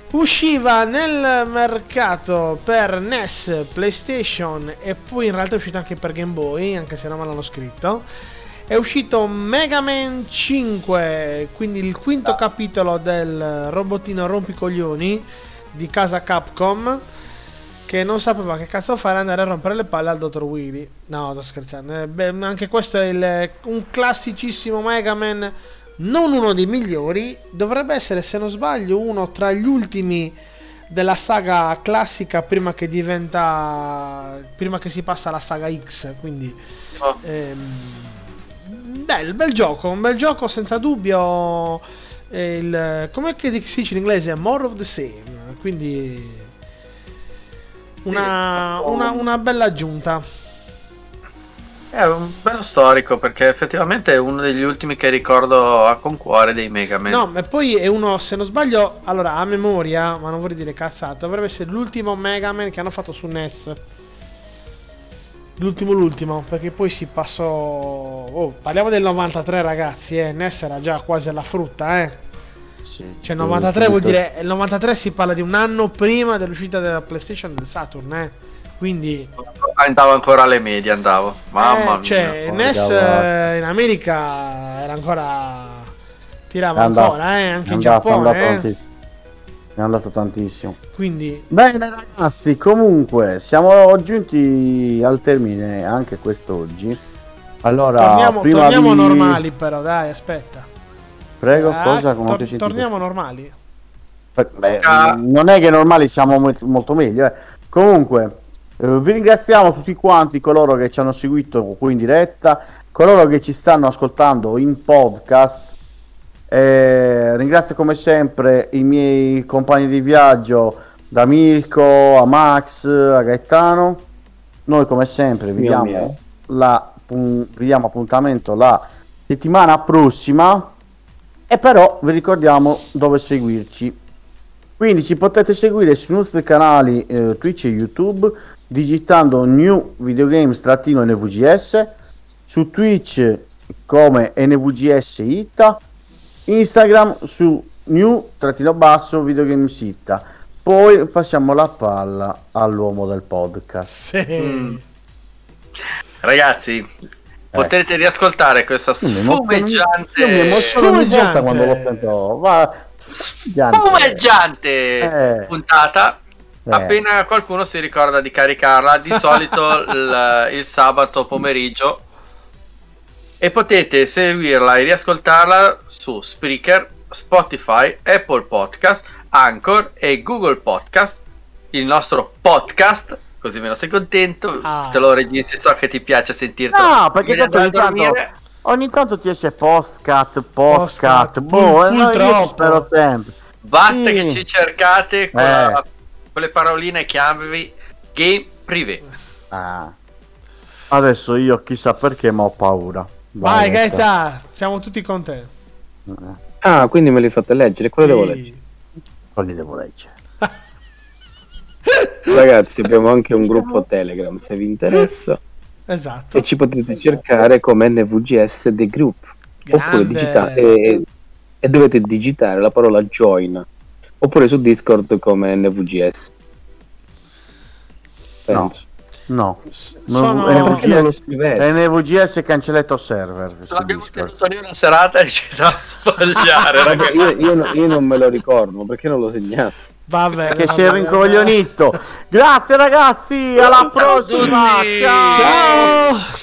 Usciva nel mercato per NES, PlayStation e poi in realtà è uscito anche per Game Boy, anche se non me l'hanno scritto. è uscito Mega Man 5, quindi il quinto Ah. capitolo del robottino rompicoglioni di casa Capcom che non sapeva che cazzo fare andare a rompere le palle al dottor Willy. No, sto scherzando. Eh, beh, anche questo è il- un classicissimo Mega Man, non uno dei migliori, dovrebbe essere se non sbaglio uno tra gli ultimi della saga classica prima che diventa prima che si passa alla saga X, quindi Oh. Ehm, bel, bel gioco, un bel gioco senza dubbio. eh, Il, come si dice in inglese? More of the same. Quindi una, una, una bella aggiunta. È un bello storico perché effettivamente è uno degli ultimi che ricordo a concuore dei Mega Man. No, ma poi è uno, se non sbaglio, allora a memoria, ma non vorrei dire cazzate, dovrebbe essere l'ultimo Mega Man che hanno fatto su NES. L'ultimo, l'ultimo, perché poi si passò. Oh, parliamo del 93, ragazzi. Eh. NES era già quasi alla frutta, eh. Sì, Cioè, sì, 93 sì, vuol dire. Il 93 si parla di un anno prima dell'uscita della PlayStation del Saturn, eh. Quindi. Andavo ancora alle medie, andavo. Mamma eh, mia. Cioè, NES eh, in America era ancora. Tirava È andato- ancora, eh. Anche è in Giappone, andato eh. tanti- È andato tantissimo. Quindi. Bene ragazzi, comunque siamo giunti al termine anche quest'oggi. Allora, torniamo prima torniamo di- normali, però, dai, aspetta. Prego, Eh, cosa? Come tor- torniamo normali. Beh, Ah. non è che normali siamo mo- molto meglio. eh. Comunque, eh, vi ringraziamo tutti quanti coloro che ci hanno seguito qui in diretta, coloro che ci stanno ascoltando in podcast. Eh, ringrazio come sempre i miei compagni di viaggio, da Mirko a Max a Gaetano. Noi come sempre vi Mio diamo, mio. la, pun- vi diamo appuntamento la settimana prossima e però vi ricordiamo dove seguirci. Quindi ci potete seguire sui nostri canali eh, Twitch e YouTube digitando New Videogames-NVGS, su Twitch come NVGS Itta, Instagram su New-Videogames Itta. Poi passiamo la palla all'uomo del podcast. Sì. Mm. Ragazzi, potete riascoltare questa sfumeggiante. io mi emoziono ogni volta Sfumeggiante. quando lo sento. Va, sfumeggiante. Sfumeggiante Eh. puntata. Eh. Appena qualcuno si ricorda di caricarla, di solito il, il sabato pomeriggio. E potete seguirla e riascoltarla su Spreaker, Spotify, Apple Podcast, Anchor e Google Podcast. Il nostro podcast, così meno sei contento. Ah. Te lo registri, so che ti piace sentirti. No, perché tanto ogni tanto, ogni tanto ti esce postcat, Postcat, postcat, boh, pul- eh, no, io ci spero sempre. Basta Sì. che ci cercate con, Eh. la- con le paroline chiavi Game Privé. Ah. Adesso io chissà perché ma ho paura. Vai, Gaeta. Gaeta, siamo tutti con te. Eh, Ah, quindi me li fate leggere, quello devo Sì. leggere. Quelli devo leggere. Ragazzi, abbiamo anche un gruppo Telegram se vi interessa. Esatto. E ci potete cercare come NVGS The Group. Oppure digita- e, e dovete digitare la parola join. Oppure su Discord come NVGS. No. Penso. No. Sono- perché non lo scrivete? NVGS cancelletto server. L'abbiamo tenuto lì una serata e ci da sbagliare, io, io io non me lo ricordo, perché non l'ho segnato? Va bene. Perché va sei bene, rincoglionito. Grazie ragazzi, alla prossima. Ciao. Ciao.